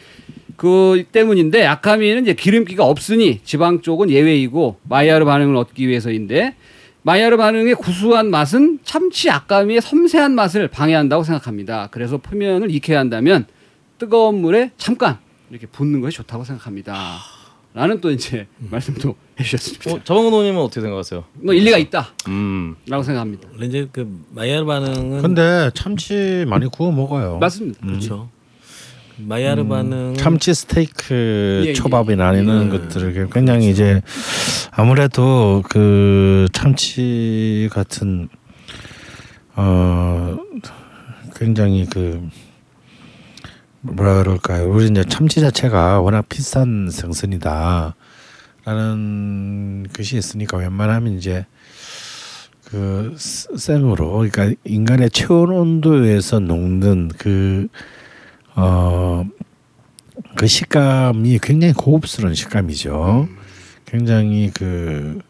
그 때문인데 아카미는 이제 기름기가 없으니 지방 쪽은 예외이고 마이야르 반응을 얻기 위해서인데 마이야르 반응의 구수한 맛은 참치 아카미의 섬세한 맛을 방해한다고 생각합니다. 그래서 표면을 익혀야 한다면 뜨거운 물에 잠깐 이렇게 붓는 것이 좋다고 생각합니다. 라는 또 이제 말씀도 해주셨습니다. 어, 자방노님은 어떻게 생각하세요? 뭐 일리가 있다라고 음. 생각합니다. 원래 이제 그 마이야르 반응은 근데 참치 많이 구워 먹어요. 맞습니다. 그렇죠. 마이야르 반응은 참치 스테이크 예, 예. 초밥이나 이런 것들을 굉장히 이제 아무래도 그 참치 같은 어 굉장히 그 뭐라 그럴까요? 우리 이제 참치 자체가 워낙 비싼 생선이다라는 것이 있으니까 웬만하면 이제 그 스- 생으로 그러니까 인간의 체온 온도에서 녹는 그 어, 그 식감이 굉장히 고급스러운 식감이죠. 굉장히 그,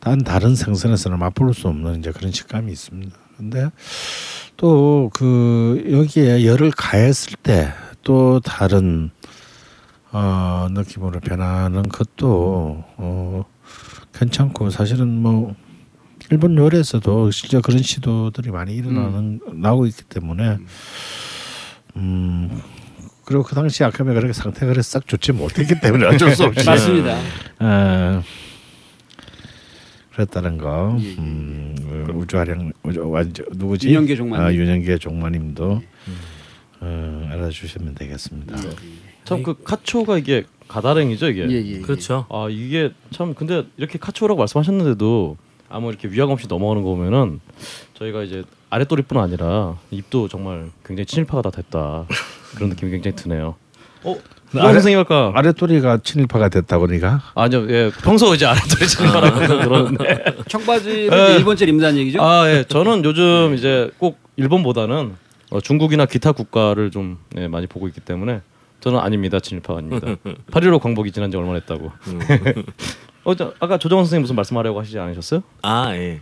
딴 다른 생선에서는 맛볼 수 없는 이제 그런 식감이 있습니다. 근데 또 그 여기에 열을 가했을 때 또 다른 어, 느낌으로 변하는 것도 어, 괜찮고 사실은 뭐 일본 요리에서도 실제 그런 시도들이 많이 일어나는 나오고 있기 때문에 음 그리고 그 당시 아카메 그렇게 상태가 그래 싹 좋지 못했기 때문에 어쩔 수 없이 맞습니다. 어, 그랬다는 거. 예, 예. 음, 우주화량 우주 완전 누구지? 윤영계 종마님. 아, 윤영계 종마님도 어, 알아주시면 되겠습니다. 참그 카초가 이게 가다랭이죠 이게. 예, 예. 그렇죠. 아 이게 참 근데 이렇게 카초라고 말씀하셨는데도 아무 이렇게 위화감 없이 넘어가는 거 보면은 저희가 이제 아랫도리뿐 아니라 입도 정말 굉장히 친일파가 다 됐다 그런 느낌이 굉장히 드네요. 어, 아래- 아래, 선생님 아까 아랫도리가 친일파가 됐다고 니가? 아니요, 예, 평소 이제 아랫도리 친일파라고 들었는데 청바지를 에. 이제 일본제를 입는다는 얘기죠? 아, 예, 저는 요즘 이제 꼭 일본보다는 어, 중국이나 기타 국가를 좀 예, 많이 보고 있기 때문에 저는 아닙니다, 친일파가 아닙니다. 8.15 광복이 지난 지 얼마나 했다고. 어, 저, 아까 조정원 선생님 무슨 말씀하려고 하시지 않으셨어요? 아 예.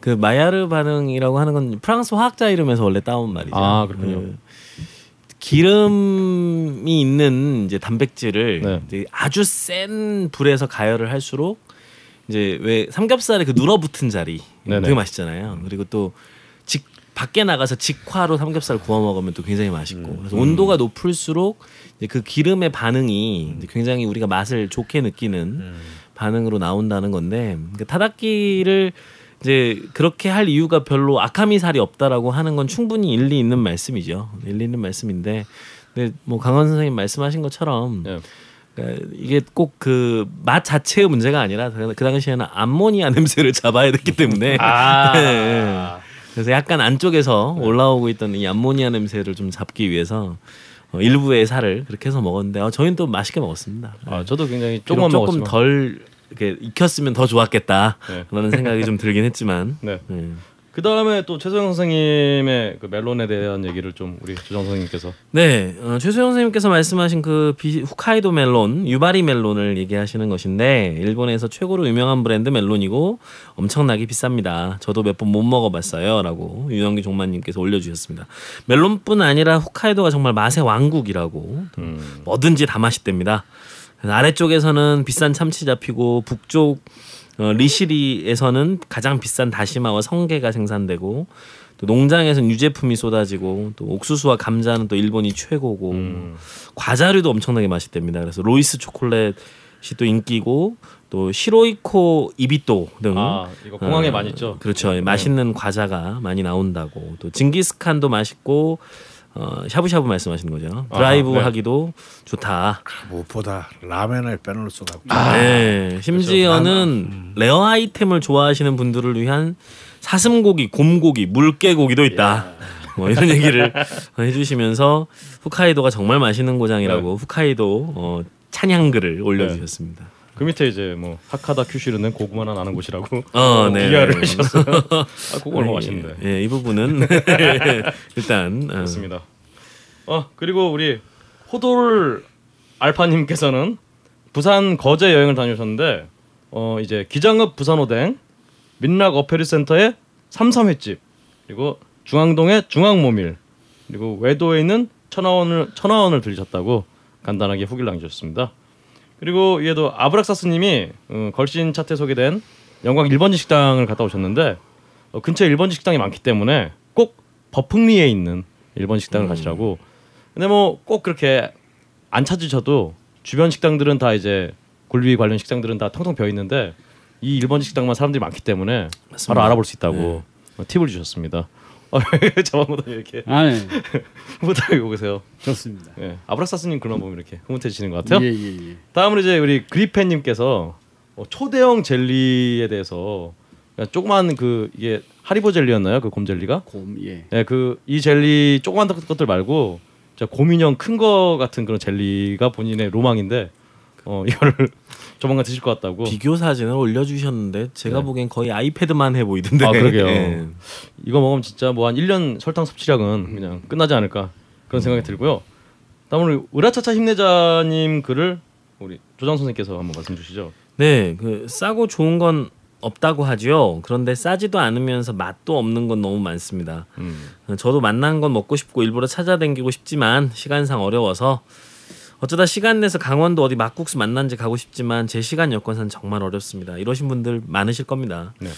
그 마야르 반응이라고 하는 건 프랑스 화학자 이름에서 원래 따온 말이죠. 아, 그렇군요. 그 기름이 있는 이제 단백질을 네. 이제 아주 센 불에서 가열을 할수록 이제 왜 삼겹살에 그 눌어붙은 자리 네네. 되게 맛있잖아요. 그리고 또직 밖에 나가서 직화로 삼겹살 구워 먹으면 또 굉장히 맛있고. 그래서 온도가 높을수록 이제 그 기름의 반응이 이제 굉장히 우리가 맛을 좋게 느끼는 반응으로 나온다는 건데 그 타다키를 이제 그렇게 할 이유가 별로 아카미 살이 없다라고 하는 건 충분히 일리 있는 말씀이죠. 일리 있는 말씀인데, 근데 뭐 강원 선생님 말씀하신 것처럼 예. 그러니까 이게 꼭 그 맛 자체의 문제가 아니라 그 당시에는 암모니아 냄새를 잡아야 됐기 때문에. 아, 네. 그래서 약간 안쪽에서 올라오고 있던 이 암모니아 냄새를 좀 잡기 위해서 어, 일부의 살을 그렇게 해서 먹었는데 어, 저희는 또 맛있게 먹었습니다. 아, 저도 굉장히 조금 먹었지만 덜 이렇게 익혔으면 더 좋았겠다라는 네. 생각이 좀 들긴 했지만 네. 네. 그 다음에 또 최소영 선생님의 그 멜론에 대한 얘기를 좀 우리 조정 선생님께서 네, 어, 최수영 선생님께서 말씀하신 그 비, 후카이도 멜론, 유바리 멜론을 얘기하시는 것인데 일본에서 최고로 유명한 브랜드 멜론이고 엄청나게 비쌉니다. 저도 몇 번 못 먹어봤어요라고 윤영기 종만님께서 올려주셨습니다. 멜론뿐 아니라 후카이도가 정말 맛의 왕국이라고 음. 뭐든지 다 맛있답니다. 아래쪽에서는 비싼 참치 잡히고 북쪽 어, 리시리에서는 가장 비싼 다시마와 성게가 생산되고 또 농장에서는 유제품이 쏟아지고 또 옥수수와 감자는 또 일본이 최고고 음. 과자류도 엄청나게 맛있답니다. 그래서 로이스 초콜릿이 또 인기고 또 시로이코 이비또 등 아 이거 공항에 어, 많이 있죠. 그렇죠. 예, 맛있는 과자가 많이 나온다고. 또 징기스칸도 맛있고 어, 샤브샤브 말씀하시는 거죠. 드라이브 아하, 네. 하기도 좋다. 무엇보다 라면을 빼놓을 수가 없죠. 네. 심지어는 rare item을 좋아하시는 분들을 위한 사슴고기, 곰고기, 물개고기도 있다. 뭐 이런 얘기를 해주시면서 후카이도가 정말 맛있는 고장이라고 후카이도 어, 찬양글을 올려주셨습니다. 그 밑에 이제 뭐 하카다 큐슈를 고구마나 나는 곳이라고 어, 네. 비하를 네. 하셨어요. 아, 그거 얼마 예, 맛있는데. 예, 이 부분은 일단 어, 그렇습니다. 어 그리고 우리 호돌 알파님께서는 부산 거제 여행을 다녀오셨는데 어 이제 기장읍 부산오뎅, 민락 어페리센터의 삼삼횟집 그리고 중앙동의 중앙모밀 그리고 외도에 있는 천하원을 천하원을 들리셨다고 간단하게 후기를 남겨주셨습니다. 그리고 이에도 아브락사스님이 어, 걸신 차트에 소개된 영광 1번지 식당을 갔다 오셨는데 어, 근처에 1번지 식당이 많기 때문에 꼭 버풍리에 있는 1번 식당을 가시라고. 근데 뭐 꼭 그렇게 안 찾으셔도 주변 식당들은 다 이제 굴비 관련 식당들은 다 텅텅 비어 있는데 이 1번지 식당만 사람들이 많기 때문에 바로 알아볼 수 있다고 어, 팁을 주셨습니다. 어, 저만보다 이렇게 아, 네. 흐뭇하게 계세요. 좋습니다. 예, 아브락사스님 글만 보면 이렇게 흐뭇해지시는 것 같아요. 예, 예, 예. 다음으로 이제 우리 그리펜님께서 어, 초대형 젤리에 대해서 조그만 그 이게 하리보 젤리였나요? 그 곰 젤리가? 곰, 예. 그 이 젤리 조그만 것들 말고 곰인형 큰 거 같은 그런 젤리가 본인의 로망인데 어 이거를 조만간 드실 것 같다고. 비교 사진을 올려주셨는데 제가 네. 보기엔 거의 아이패드만 해 보이던데. 아, 그러게요. 예. 이거 먹으면 진짜 뭐 한 1년 설탕 섭취량은 그냥 끝나지 않을까 그런 생각이 들고요. 다음으로 으라차차 힘내자님 글을 우리 조장 선생님께서 한번 말씀 주시죠. 네, 그 싸고 좋은 건 없다고 하죠. 그런데 싸지도 않으면서 맛도 없는 건 너무 많습니다. 음. 저도 맛난 건 먹고 싶고 일부러 찾아다니고 싶지만 시간상 어려워서 어쩌다 시간 내서 강원도 어디 막국수 만난지 가고 싶지만 제 시간 여건상 정말 어렵습니다. 이러신 분들 많으실 겁니다. 네.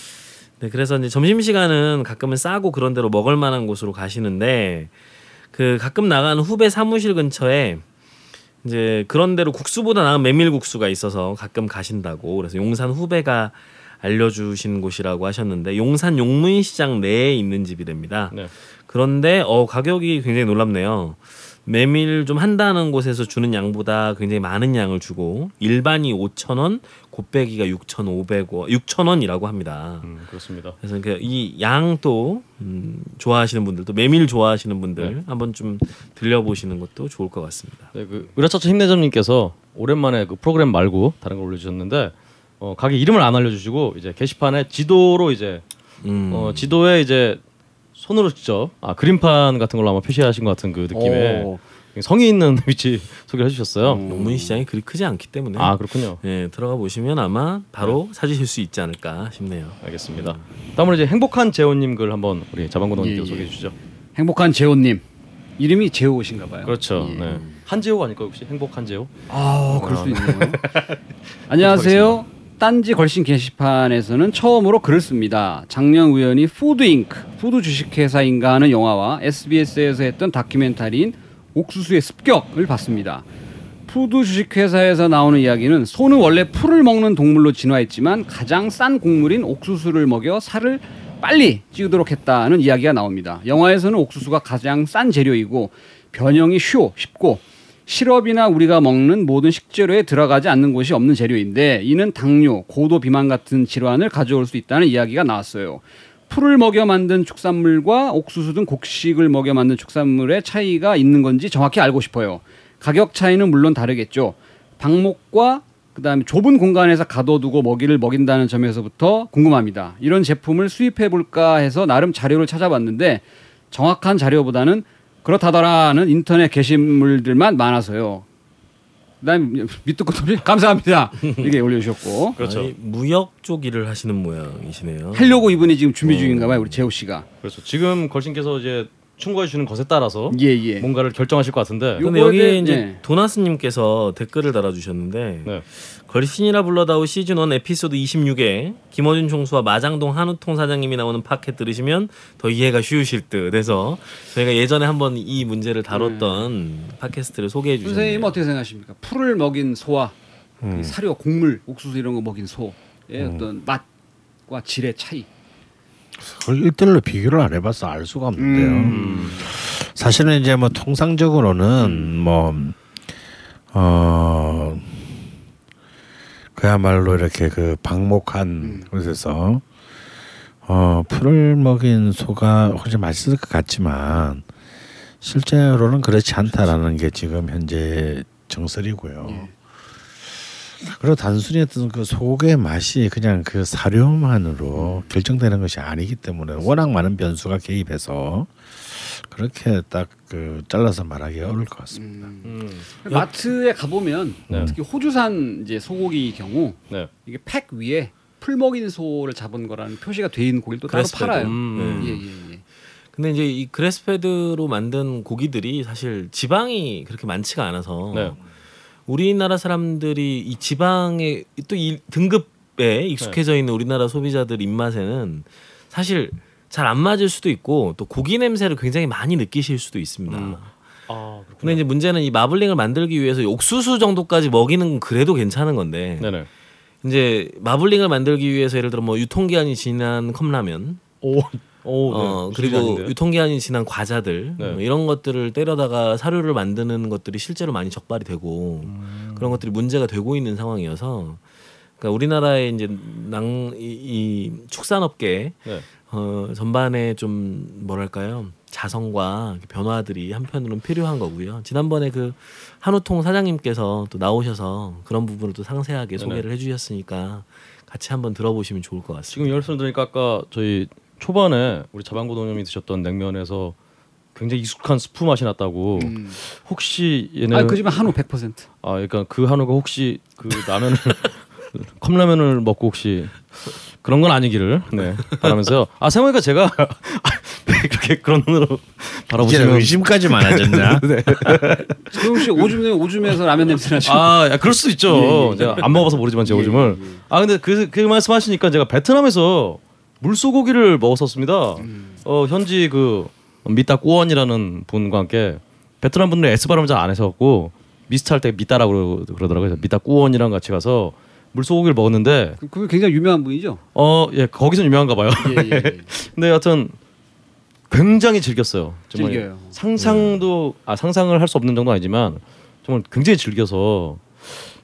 네, 그래서 이제 점심 시간은 가끔은 싸고 그런 데로 먹을 만한 곳으로 가시는데 그 가끔 나가는 후배 사무실 근처에 이제 그런 데로 국수보다 나은 메밀국수가 있어서 가끔 가신다고 그래서 용산 후배가 알려주신 곳이라고 하셨는데 용산 용문시장 내에 있는 집이랍니다. 네. 그런데 어 가격이 굉장히 놀랍네요. 메밀 좀 한다는 곳에서 주는 양보다 굉장히 많은 양을 주고 일반이 5천 원, 곱빼기가 6,500원, 6천 원이라고 합니다. 음, 그렇습니다. 그래서 그이 양도 음, 좋아하시는 분들 또 메밀 좋아하시는 분들 네. 한번 좀 들려보시는 것도 좋을 것 같습니다. 네, 그 으라차차 힘내점님께서 오랜만에 그 프로그램 말고 다른 걸 올려주셨는데 어, 가게 이름을 안 알려주시고 이제 게시판에 지도로 이제 음. 어, 지도에 이제 손으로 직접 아 그림판 같은 걸로 아마 표시하신 것 같은 그 느낌의 오. 성의 있는 위치 소개를 해주셨어요. 용문 시장이 그리 크지 않기 때문에 아 그렇군요. 예, 들어가 보시면 아마 바로 사주실 수 있지 않을까 싶네요. 알겠습니다. 다음으로 이제 행복한 재호님 글 한번 우리 자방고등님께서 예, 예. 소개해 주시죠. 행복한 재호님 이름이 재호신가 봐요. 그렇죠. 예. 네. 한재호 아닐까 혹시 행복한 재호? 아, 그럴 수 있네요. 안녕하세요. 딴지 걸신 게시판에서는 처음으로 글을 씁니다. 작년 우연히 푸드잉크, 푸드 주식회사인가 하는 영화와 SBS에서 했던 다큐멘터리인 옥수수의 습격을 봤습니다. 푸드 주식회사에서 나오는 이야기는 소는 원래 풀을 먹는 동물로 진화했지만 가장 싼 곡물인 옥수수를 먹여 살을 빨리 찌우도록 했다는 이야기가 나옵니다. 영화에서는 옥수수가 가장 싼 재료이고 변형이 쉬워 쉽고 시럽이나 우리가 먹는 모든 식재료에 들어가지 않는 곳이 없는 재료인데 이는 당뇨, 고도 비만 같은 질환을 가져올 수 있다는 이야기가 나왔어요. 풀을 먹여 만든 축산물과 옥수수 등 곡식을 먹여 만든 축산물의 차이가 있는 건지 정확히 알고 싶어요. 가격 차이는 물론 다르겠죠. 방목과 그다음에 좁은 공간에서 가둬두고 먹이를 먹인다는 점에서부터 궁금합니다. 이런 제품을 수입해 볼까 해서 나름 자료를 찾아봤는데 정확한 자료보다는 그렇다더라는 인터넷 게시물들만 많아서요. 그다음 밑도 끝 없이 감사합니다. 이게 올려주셨고 그렇죠. 아니, 무역 쪽 일을 하시는 모양이시네요. 하려고 이분이 지금 준비 중인가 봐요. 우리 재호 씨가. 그렇죠. 지금 걸신께서 이제 충고해 주는 것에 따라서 예 예. 뭔가를 결정하실 것 같은데. 요- 근데 대해- 이제 네. 도나스님께서 댓글을 달아주셨는데 네. 걸신이라 불러다오 시즌 1 에피소드 26에 김어준 총수와 마장동 한우통 사장님이 나오는 팟캐 들으시면 더 이해가 쉬우실 듯 해서 저희가 예전에 한번 이 문제를 다뤘던 팟캐스트를 소개해 주셨네요. 선생님 어떻게 생각하십니까? 풀을 먹인 소와 이 사료, 곡물, 옥수수 이런 거 먹인 소의 어떤 맛과 질의 차이. 그걸 일대일로 비교를 안 해봐서 알 수가 없는데요. 음. 사실은 이제 뭐 통상적으로는 뭐 어. 그야말로 이렇게 그 방목한 곳에서 어 풀을 먹인 소가 훨씬 맛있을 것 같지만 실제로는 그렇지 않다라는 게 지금 현재 정설이고요. 그리고 단순히 어떤 그 소고기의 맛이 그냥 그 사료만으로 결정되는 것이 아니기 때문에 워낙 많은 변수가 개입해서 그렇게 딱 그 잘라서 말하기 어려울 것 같습니다. 음. 마트에 가보면 네. 특히 호주산 이제 소고기 경우 네. 이게 팩 위에 풀 먹인 소를 잡은 거라는 표시가 돼 있는 고기를 또 따로. 팔아요. 음. 예, 예, 예. 근데 이제 이 그래스페드로 만든 고기들이 사실 지방이 그렇게 많지가 않아서 네. 우리나라 사람들이 이 지방의 또이 등급에 익숙해져 있는 우리나라 소비자들 입맛에는 사실 잘 안 맞을 수도 있고 또 고기 냄새를 굉장히 많이 느끼실 수도 있습니다. 음. 아, 근데 이제 문제는 이 마블링을 만들기 위해서 옥수수 정도까지 먹이는 건 그래도 괜찮은 건데 네네. 이제 마블링을 만들기 위해서 예를 들어 뭐 유통기한이 지난 컵라면 오, 오, 어 네. 그리고 아닌데. 유통기한이 지난 과자들 네. 뭐 이런 것들을 때려다가 사료를 만드는 것들이 실제로 많이 적발이 되고 음. 그런 것들이 문제가 되고 있는 상황이어서 그러니까 우리나라의 이제 낭 이, 이 축산업계 네. 어 전반에 좀 뭐랄까요 자성과 변화들이 한편으로는 필요한 거고요. 지난번에 그 한우통 사장님께서 또 나오셔서 그런 부분을 또 상세하게 네네. 소개를 해주셨으니까 같이 한번 들어보시면 좋을 것 같습니다. 지금 이 말씀 들으니까 아까 저희 초반에 우리 자방고 동님이 드셨던 냉면에서 굉장히 익숙한 스프 맛이 났다고. 음. 혹시 얘네 아, 그지만 한우 100%. 아, 그러니까 그 한우가 혹시 그 라면을 컵라면을 먹고 혹시 그런 건 아니기를 네 바라면서요. 아 생각해보니까 제가 왜 그렇게 그런 눈으로 바라보시면 의심까지 많아졌냐? 조용 씨 오줌 내면 오줌에서 라면 냄새 나죠. 아, 야, 그럴 수 있죠. 예, 예. 제가 안 먹어봐서 모르지만 제 예, 오줌을. 예, 예. 아, 근데 그, 그 말씀하시니까 제가 베트남에서 물소고기를 먹었었습니다. 음. 어, 현지 그 미따 꾸원이라는 분과 함께 베트남 분들 S 발음 잘 안 해서 갖고 미스터 할 때 미따라고 그러더라고요. 미따 꾸원이랑 같이 가서 물소고기를 먹었는데 그, 그 굉장히 유명한 분이죠. 어, 예, 거기서 유명한가 봐요. 예, 예, 예. 근데 여하튼 굉장히 즐겼어요. 정말 즐겨요. 상상도 아 상상을 할 수 없는 정도 아니지만 정말 굉장히 즐겨서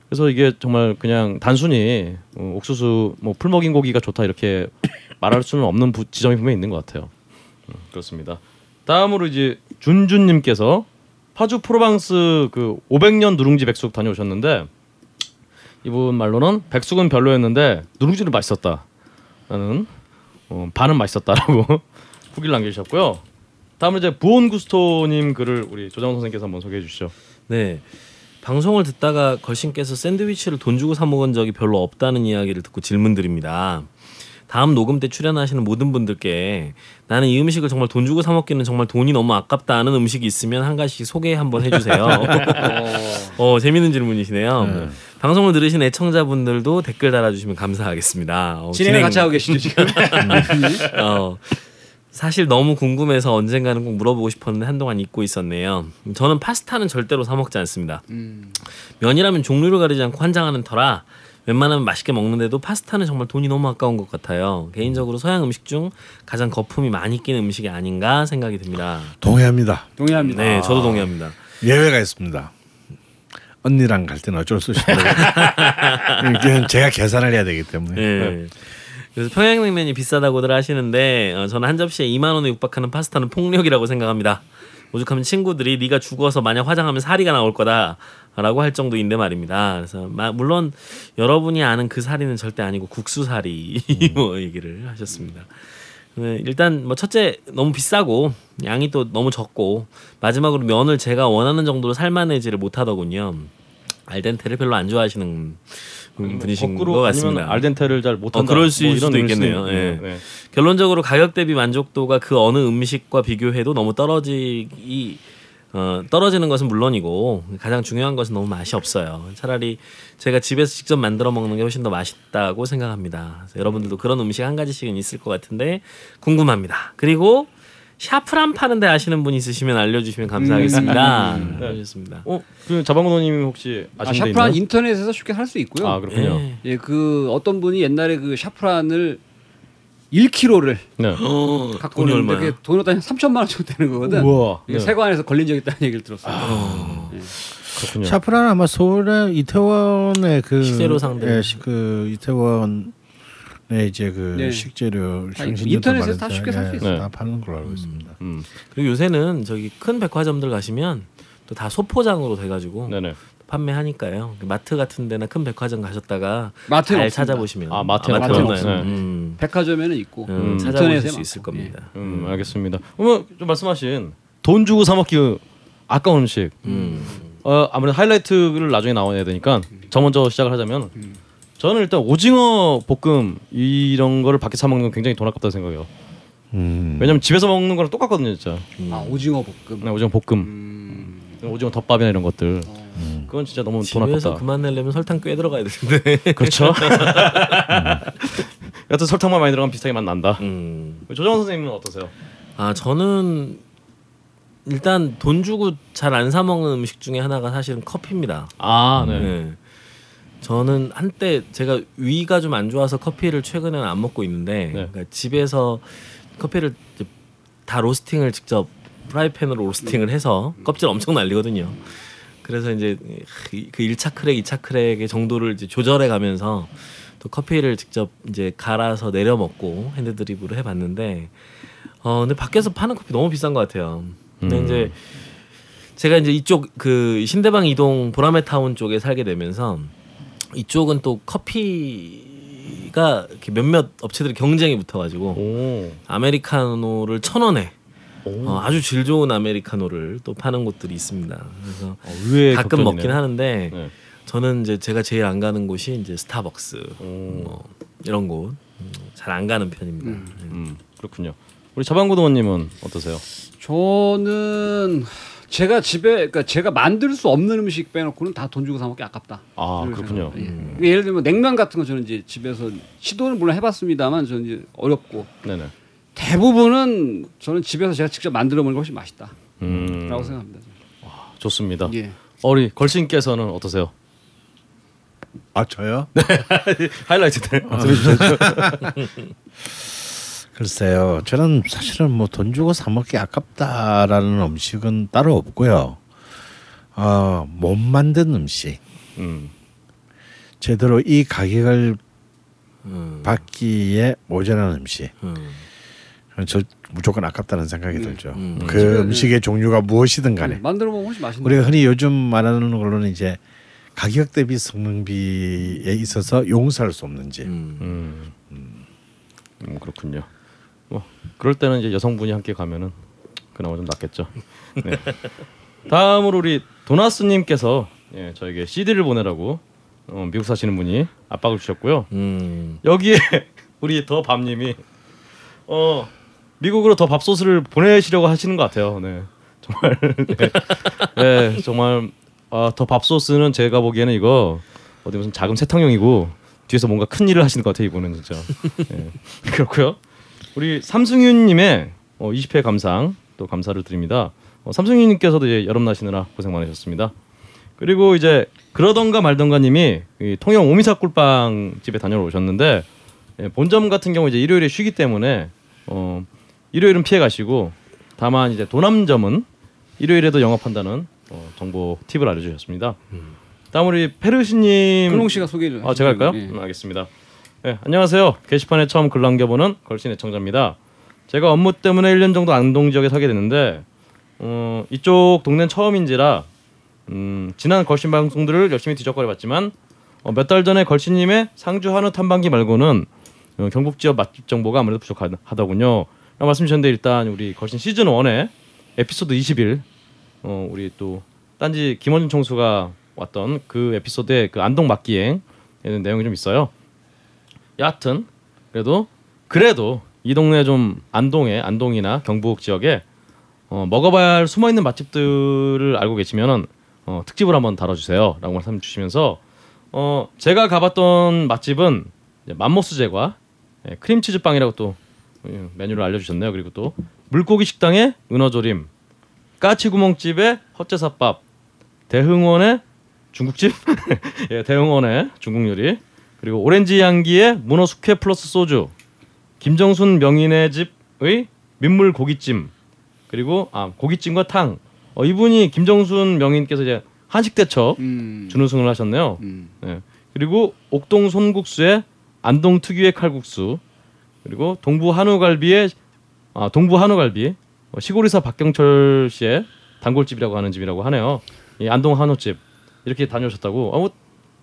그래서 이게 정말 그냥 단순히 어, 옥수수 뭐 풀먹인 고기가 좋다 이렇게 말할 수는 없는 부, 지점이 분명히 있는 것 같아요. 음, 그렇습니다. 다음으로 이제 준준님께서 파주 프로방스 그 500년 누룽지 백숙 다녀오셨는데 이분 말로는 백숙은 별로였는데 누룽지는 맛있었다. 나는 어, 반은 맛있었다라고 후기를 남겨주셨고요. 다음은 이제 부온 구스토님 글을 우리 조장훈 선생님께서 한번 소개해 주시죠. 네. 방송을 듣다가 걸신께서 샌드위치를 돈 주고 사 먹은 적이 별로 없다는 이야기를 듣고 질문드립니다. 다음 녹음 때 출연하시는 모든 분들께 나는 이 음식을 정말 돈 주고 사 먹기는 정말 돈이 너무 아깝다 하는 음식이 있으면 한 가지 소개 한번 해주세요. 어 재밌는 질문이시네요. 방송을 들으신 애청자분들도 댓글 달아주시면 감사하겠습니다. 어, 진행을 진행- 같이 하고 계시죠 지금. 어, 사실 너무 궁금해서 언젠가는 꼭 물어보고 싶었는데 한동안 잊고 있었네요. 저는 파스타는 절대로 사 먹지 않습니다. 음. 면이라면 종류를 가리지 않고 환장하는 터라 웬만하면 맛있게 먹는데도 파스타는 정말 돈이 너무 아까운 것 같아요. 개인적으로 서양 음식 중 가장 거품이 많이 끼는 음식이 아닌가 생각이 듭니다. 동의합니다. 동의합니다. 네, 저도 동의합니다. 예외가 있습니다. 언니랑 갈 때는 어쩔 수 없이 이게 제가 계산을 해야 되기 때문에 네. 그래서 평양냉면이 비싸다고들 하시는데 어, 저는 한 접시에 2만 원에 육박하는 파스타는 폭력이라고 생각합니다. 오죽하면 친구들이 네가 죽어서 만약 화장하면 사리가 나올 거다 라고 할 정도인데 말입니다. 그래서 마- 물론 여러분이 아는 그 사리는 절대 아니고 국수 사리 뭐 얘기를 하셨습니다. 네, 일단 뭐 첫째 너무 비싸고 양이 또 너무 적고 마지막으로 면을 제가 원하는 정도로 삶아내지를 못하더군요. 알덴테를 별로 안 좋아하시는 분이신 것 같습니다. 알덴테를 잘 못한다. 어, 그럴 수 뭐 수도 있겠네요. 예. 네. 결론적으로 가격 대비 만족도가 그 어느 음식과 비교해도 너무 떨어지기 어, 떨어지는 것은 물론이고 가장 중요한 것은 너무 맛이 없어요. 차라리 제가 집에서 직접 만들어 먹는 게 훨씬 더 맛있다고 생각합니다. 여러분들도 그런 음식 한 가지씩은 있을 것 같은데 궁금합니다. 그리고 샤프란 파는데 아시는 분 있으시면 알려주시면 감사하겠습니다. 네, 알겠습니다. 어, 그 자방고등어님 혹시 아, 아시는 데 샤프란 있나요? 인터넷에서 쉽게 살수 있고요. 아 그렇군요. 예. 예, 그 어떤 분이 옛날에 그 샤프란을 1kg를 네. 어, 갖고 들어오는데 얼마야? 그게 돈으로 따지면 3천만 원 정도 되는 거거든. 우와. 이게 네. 세관에서 걸린 적 있다는 얘기를 들었어요. 그렇군요. 샤프란 아마 서울의 이태원의 그 식재료 상대. 예, 시- 그 이태원에 이제 그 네. 식재료 인터넷에서 다 많은데, 쉽게 살수 예, 있어요. 다 파는 걸로 알고 있습니다. 음. 그리고 요새는 저기 큰 백화점들 가시면 또 다 소포장으로 돼가지고 네네. 판매하니까요. 마트 같은 데나 큰 백화점 가셨다가 마트는 잘 없습니다. 찾아보시면 아, 마트는 마트는 없어요. 없나요? 네. 음, 백화점에는 있고 음, 음. 찾아보실 수 있을. 겁니다. 음, 알겠습니다. 그러면 좀 말씀하신 돈 주고 사 먹기 아까운 음식. 음. 어, 아무래도 하이라이트를 나중에 나와야 되니까 저 먼저 시작을 하자면 저는 일단 오징어 볶음 이런 거를 밖에 사 먹는 건 굉장히 돈 아깝다고 생각해요. 음. 왜냐면 집에서 먹는 거랑 똑같거든요, 진짜. 아 오징어 볶음. 네, 오징어 볶음, 음. 오징어 덮밥이나 이런 것들. 그건 진짜 너무 돈 집에서 아깝다. 그만 내려면 설탕 꽤 들어가야 되는데. 그렇죠. 여튼 설탕만 많이 들어가면 비슷하게 맛 난다. 음. 조정원 선생님은 어떠세요? 아 저는 일단 돈 주고 잘 안 사 먹는 음식 중에 하나가 사실은 커피입니다. 아, 네. 네. 저는 한때 제가 위가 좀 안 좋아서 커피를 최근에는 안 먹고 있는데 네. 그러니까 집에서 커피를 다 roasting을 직접 프라이팬으로 roasting을 해서 껍질 엄청 날리거든요. 그래서 이제 그 1차 crack, 2차 crack의 정도를 이제 조절해 가면서 또 커피를 직접 이제 갈아서 내려 먹고 hand drip으로 해 봤는데 어 근데 밖에서 파는 커피 너무 비싼 것 같아요. 근데 음. 이제 제가 이제 이쪽 그 신대방 2동 보라매 타운 쪽에 살게 되면서 이쪽은 또 커피가 이렇게 몇몇 업체들이 경쟁이 붙어가지고 오. 아메리카노를 천 원에 오. 어, 아주 질 좋은 아메리카노를 또 파는 곳들이 있습니다. 그래서 어, 가끔 격전이네요. 먹긴 하는데 네. 저는 이제 제가 제일 안 가는 곳이 이제 스타벅스 오. 뭐 이런 곳 잘 안 가는 편입니다. 네. 음, 그렇군요. 우리 자방고등원님은 어떠세요? 저는 제가 집에 그러니까 제가 만들 수 없는 음식 빼놓고는 다 돈 주고 사 먹기 아깝다. 아, 그렇군요. 생각합니다. 예. 예를 들면 냉면 같은 거 저는 이제 집에서 시도는 물론 해봤습니다만 저는 이제 어렵고 네네. 대부분은 저는 집에서 제가 직접 만들어 먹는 게 훨씬 맛있다라고 음, 생각합니다. 좋습니다. 예. 우리 걸신께서는 어떠세요? 아 저요? 하이라이트들 아. 글쎄요. 저는 사실은 뭐 돈 주고 사 먹기 아깝다라는 음식은 따로 없고요. 어, 못 만든 음식. 음, 제대로 이 가격을 음, 받기에 모자란 음식. 음. 저 무조건 아깝다는 생각이 들죠. 음. 그 집에, 음식의 종류가 무엇이든 간에. 만들어 먹으면 훨씬 맛있는. 우리가 흔히 요즘 말하는 걸로는 이제 가격 대비 성능비에 있어서 용서할 수 없는지. 음. 음, 음, 그렇군요. 뭐 그럴 때는 이제 여성분이 함께 가면은 그나마 좀 낫겠죠. 네. 다음으로 우리 도나스님께서 예, 저에게 CD를 보내라고 어, 미국 사시는 분이 압박을 주셨고요. 음. 여기에 우리 더 밥님이 어 미국으로 더 밥솥을 보내시려고 하시는 것 같아요. 네, 정말 네, 네, 정말 아, 더 밥솥은 제가 보기에는 이거 어디 무슨 자금 세탁용이고 뒤에서 뭔가 큰 일을 하시는 것 같아요. 이분은 진짜 네, 그렇고요. 우리 삼승윤님의 어, 20회 감상 또 감사를 드립니다. 어, 삼승윤님께서도 이제 여름 나시느라 고생 많으셨습니다. 그리고 이제 그러던가 말던가님이 이 통영 오미사 꿀빵 집에 다녀오셨는데 예, 본점 같은 경우 이제 일요일에 쉬기 때문에 어, 일요일은 피해 가시고 다만 이제 도남점은 일요일에도 영업한다는 어, 정보 팁을 알려주셨습니다. 다음 우리 페르시님 근홍 씨가 소개를. 아 제가 할까요? 예. 음, 알겠습니다. 네, 안녕하세요. 게시판에 처음 글 남겨보는 걸신 애청자입니다. 제가 업무 때문에 1년 정도 안동 지역에 살게 됐는데 어, 이쪽 동네는 처음인지라 음, 지난 걸신 방송들을 열심히 뒤적거려봤지만 어, 몇달 전에 걸신님의 상주 한우 탐방기 말고는 어, 경북 지역 맛집 정보가 아무래도 부족하더군요. 말씀 주셨는데 일단 우리 걸신 시즌 1의 에피소드 21 어, 우리 또 딴지 김원준 총수가 왔던 그 에피소드의 그 안동 막기행 에는 내용이 좀 있어요. 여하튼 그래도 그래도 이 동네 좀 안동에 안동이나 경북 지역에 어, 먹어봐야 할 숨어 있는 맛집들을 알고 계시면은 어, 특집을 한번 다뤄주세요라고 말씀 주시면서 어, 제가 가봤던 맛집은 이제 맘모스 제과 예, 크림치즈 빵이라고 또 예, 메뉴를 알려주셨네요. 그리고 또 물고기 식당의 은어조림, 까치구멍집의 헛제사밥, 대흥원의 중국집, 예, 대흥원의 중국 요리, 그리고 오렌지 향기의 문어 숙회 플러스 소주, 김정순 명인의 집의 민물 고깃찜, 그리고 아 고깃찜과 탕. 어, 이분이 김정순 명인께서 이제 한식 대첩 음. 준우승을 하셨네요. 음. 예. 그리고 옥동 손국수의 안동 특유의 칼국수 그리고 동부 한우갈비의 아 동부 한우갈비 어, 시골이사 박경철 씨의 단골집이라고 하는 집이라고 하네요. 이 안동 한우집 이렇게 다녀오셨다고. 어, 뭐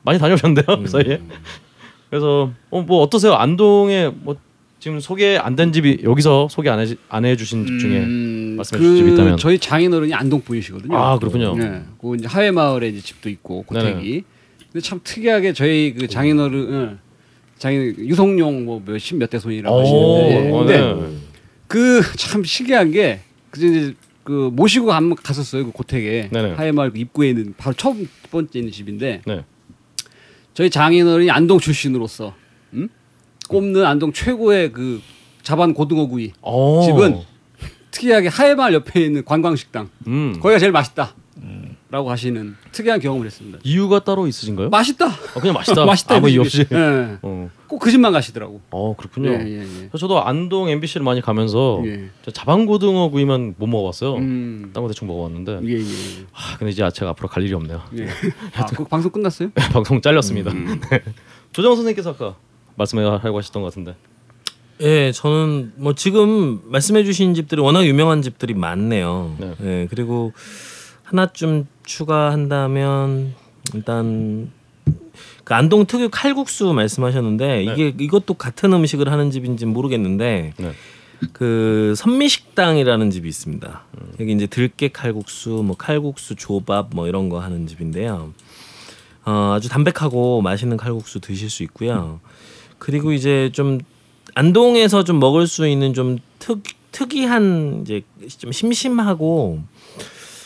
많이 다녀오셨는데요. 사이에. 그래서 어, 뭐 어떠세요? 안동에 뭐 지금 소개 안 된 집이 여기서 소개 안, 해, 안 해주신 집 중에 음, 말씀해 주실 집이 있다면. 저희 장인어른이 안동 분이시거든요. 아 그렇군요. 네. 그 이제 하회 마을에 이제 집도 있고 고택이. 근데 참 특이하게 저희 그 장인어른 응. 장인 유성룡 뭐 몇십 몇 대 손이라고 오, 하시는데 어, 근데 네. 그참 신기한 게그 이제 그 모시고 한 갔었어요 그 고택에 네네. 하회 마을 그 입구에 있는 바로 첫 번째 있는 집인데 네. 저희 장인어른이 안동 출신으로서 음? 꼽는 안동 최고의 그 자반 고등어 구이 어. 집은 특이하게 하회마을 옆에 있는 관광식당 음. 거기가 제일 맛있다. 라고 하시는 특이한 경험을 했습니다. 이유가 따로 있으신가요? 맛있다. 어, 그냥 맛있다. 맛있다. 아무 이 이유. 없이. 예. 어. 꼭 그 집만 가시더라고. 어 그렇군요. 예, 예, 예. 저도 안동 MBC를 많이 가면서 예. 저 자반고등어 구이만 못 먹어봤어요. 음. 딴거 대충 먹어봤는데. 예, 예. 아 근데 이제 제가 앞으로 갈 일이 없네요. 예. 아, 그 방송 끝났어요? 방송 잘렸습니다. 음. 네. 조정 선생님께서 아까 말씀하려고 하셨던 것 같은데. 예, 저는 뭐 지금 말씀해주신 집들이 워낙 유명한 집들이 많네요. 네. 예, 그리고 하나쯤 추가한다면 일단 그 안동 특유 칼국수 말씀하셨는데 이게 이것도 같은 음식을 하는 집인지 는 모르겠는데 네. 그 선미식당이라는 집이 있습니다. 여기 이제 들깨 칼국수, 뭐 칼국수 조밥 뭐 이런 거 하는 집인데요. 어, 아주 담백하고 맛있는 칼국수 드실 수 있고요. 그리고 이제 좀 안동에서 좀 먹을 수 있는 좀 특, 특이한 이제 좀 심심하고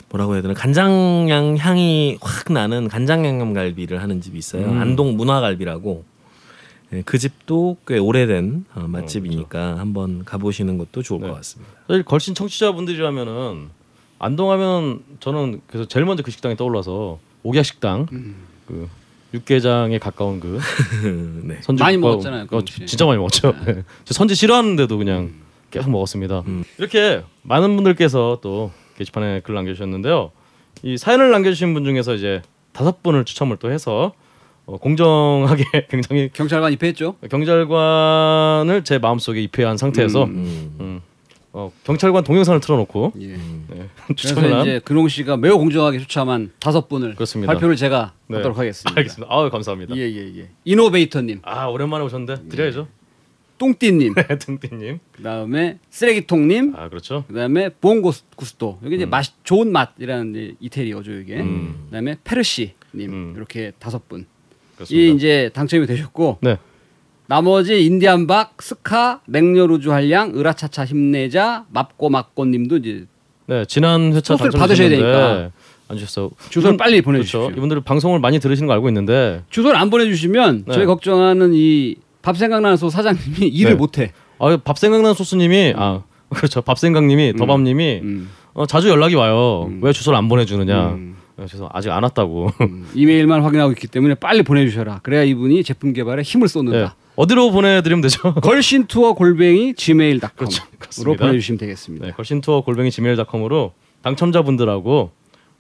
뭐라고 해야 되나 간장양 향이 확 나는 간장 양념 갈비를 하는 집이 있어요. 음. 안동 문화갈비라고. 예, 그 집도 꽤 오래된 어, 맛집이니까 한번 가보시는 것도 좋을 네. 것 같습니다. 사실 걸신 청취자분들이라면은 안동하면 저는 그래서 제일 먼저 그 식당이 떠올라서 옥야 식당 그 육개장에 가까운 그 네. 선지 많이 먹었잖아요, 그 어. 진짜 많이 먹었죠. 네. 저 선지 싫어하는데도 그냥 계속 먹었습니다. 이렇게 많은 분들께서 또 게시판에 글 남겨주셨는데요. 이 사연을 남겨주신 분 중에서 이제 다섯 분을 추첨을 또 해서 어, 공정하게 굉장히 경찰관 입회했죠. 경찰관을 제 마음속에 입회한 상태에서 음. 음, 어, 경찰관 동영상을 틀어놓고 예. 네, 그래서 이제 근홍 씨가 매우 공정하게 추첨한 다섯 분을 그렇습니다. 발표를 제가 네. 하도록 하겠습니다. 알겠습니다. 아유 감사합니다. 예, 예, 예. 이노베이터님, 아 오랜만에 오셨는데 드려야죠. 똥띠님, 네, 등띠님. 그다음에 쓰레기통님, 아 그렇죠. 그다음에 봉고스토 여기 이제 맛 좋은 맛이라는 이태리어죠 이게. 음. 그다음에 페르시님 음. 이렇게 다섯 분. 이 이제 당첨이 되셨고 네. 나머지 인디안박, 스카, 맹렬우주 한량, 으라차차 힘내자, 맙고 맙고님도 이제 네 지난 회차 당첨되셨는데 받으셔야 되니까. 안 주셨어요. 주소를 이분- 빨리 보내주십시오. 그렇죠. 이분들 방송을 많이 들으시는 거 알고 있는데 주소를 안 보내주시면 네. 저희 걱정하는 이 밥 생각나는 소 사장님이 일을 네. 못해. 아밥 생각나는 소스님이 아 그렇죠 밥 생각님이 더밤님이 음. 어, 자주 연락이 와요. 음. 왜 주소를 안 보내주느냐. 음. 네, 그래서 아직 안 왔다고. 음, 이메일만 확인하고 있기 때문에 빨리 보내주셔라. 그래야 이분이 제품 개발에 힘을 네. 쏟는다. 어디로 보내드리면 되죠? 걸신 투어 골뱅이 gmail.com으로 그렇죠. 보내주시면 되겠습니다. 네, 걸신 투어 골뱅이 gmail.com으로 당첨자분들하고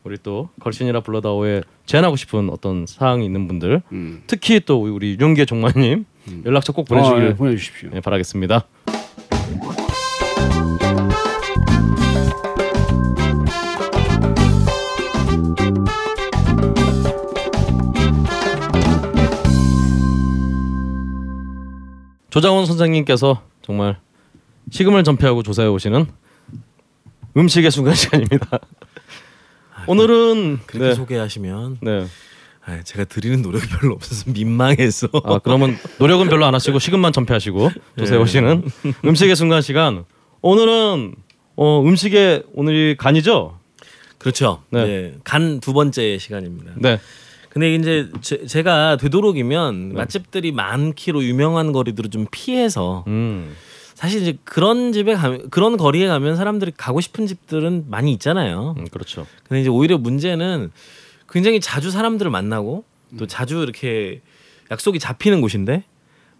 우리 또 걸신이라 불러다오에 제안하고 싶은 어떤 사항이 있는 분들, 음. 특히 또 우리 유영계 종마님 음. 연락처 꼭 보내주시길 아, 예, 보내주십시오. 예, 바라겠습니다. 조장원 선생님께서 정말 식음을 전폐하고 조사해 오시는 음식의 순간 시간입니다. 아, 그 오늘은 그렇게 네. 소개하시면 네. 아, 제가 드리는 노력이 별로 없어서 민망해서 아 그러면 노력은 별로 안 하시고 식음만 전폐하시고 조사해 네. 오시는 음식의 순간 시간. 오늘은 어 음식의 오늘이 간이죠? 그렇죠. 네. 네. 간두 번째 시간입니다. 네. 근데 이제 제, 가 되도록이면 네. 맛집들이 많기로 유명한 거리들을 좀 피해서 음. 사실 이제 그런 집에 가면 그런 거리에 가면 사람들이 가고 싶은 집들은 많이 있잖아요. 음, 그렇죠. 근데 이제 오히려 문제는 굉장히 자주 사람들을 만나고 또 자주 이렇게 약속이 잡히는 곳인데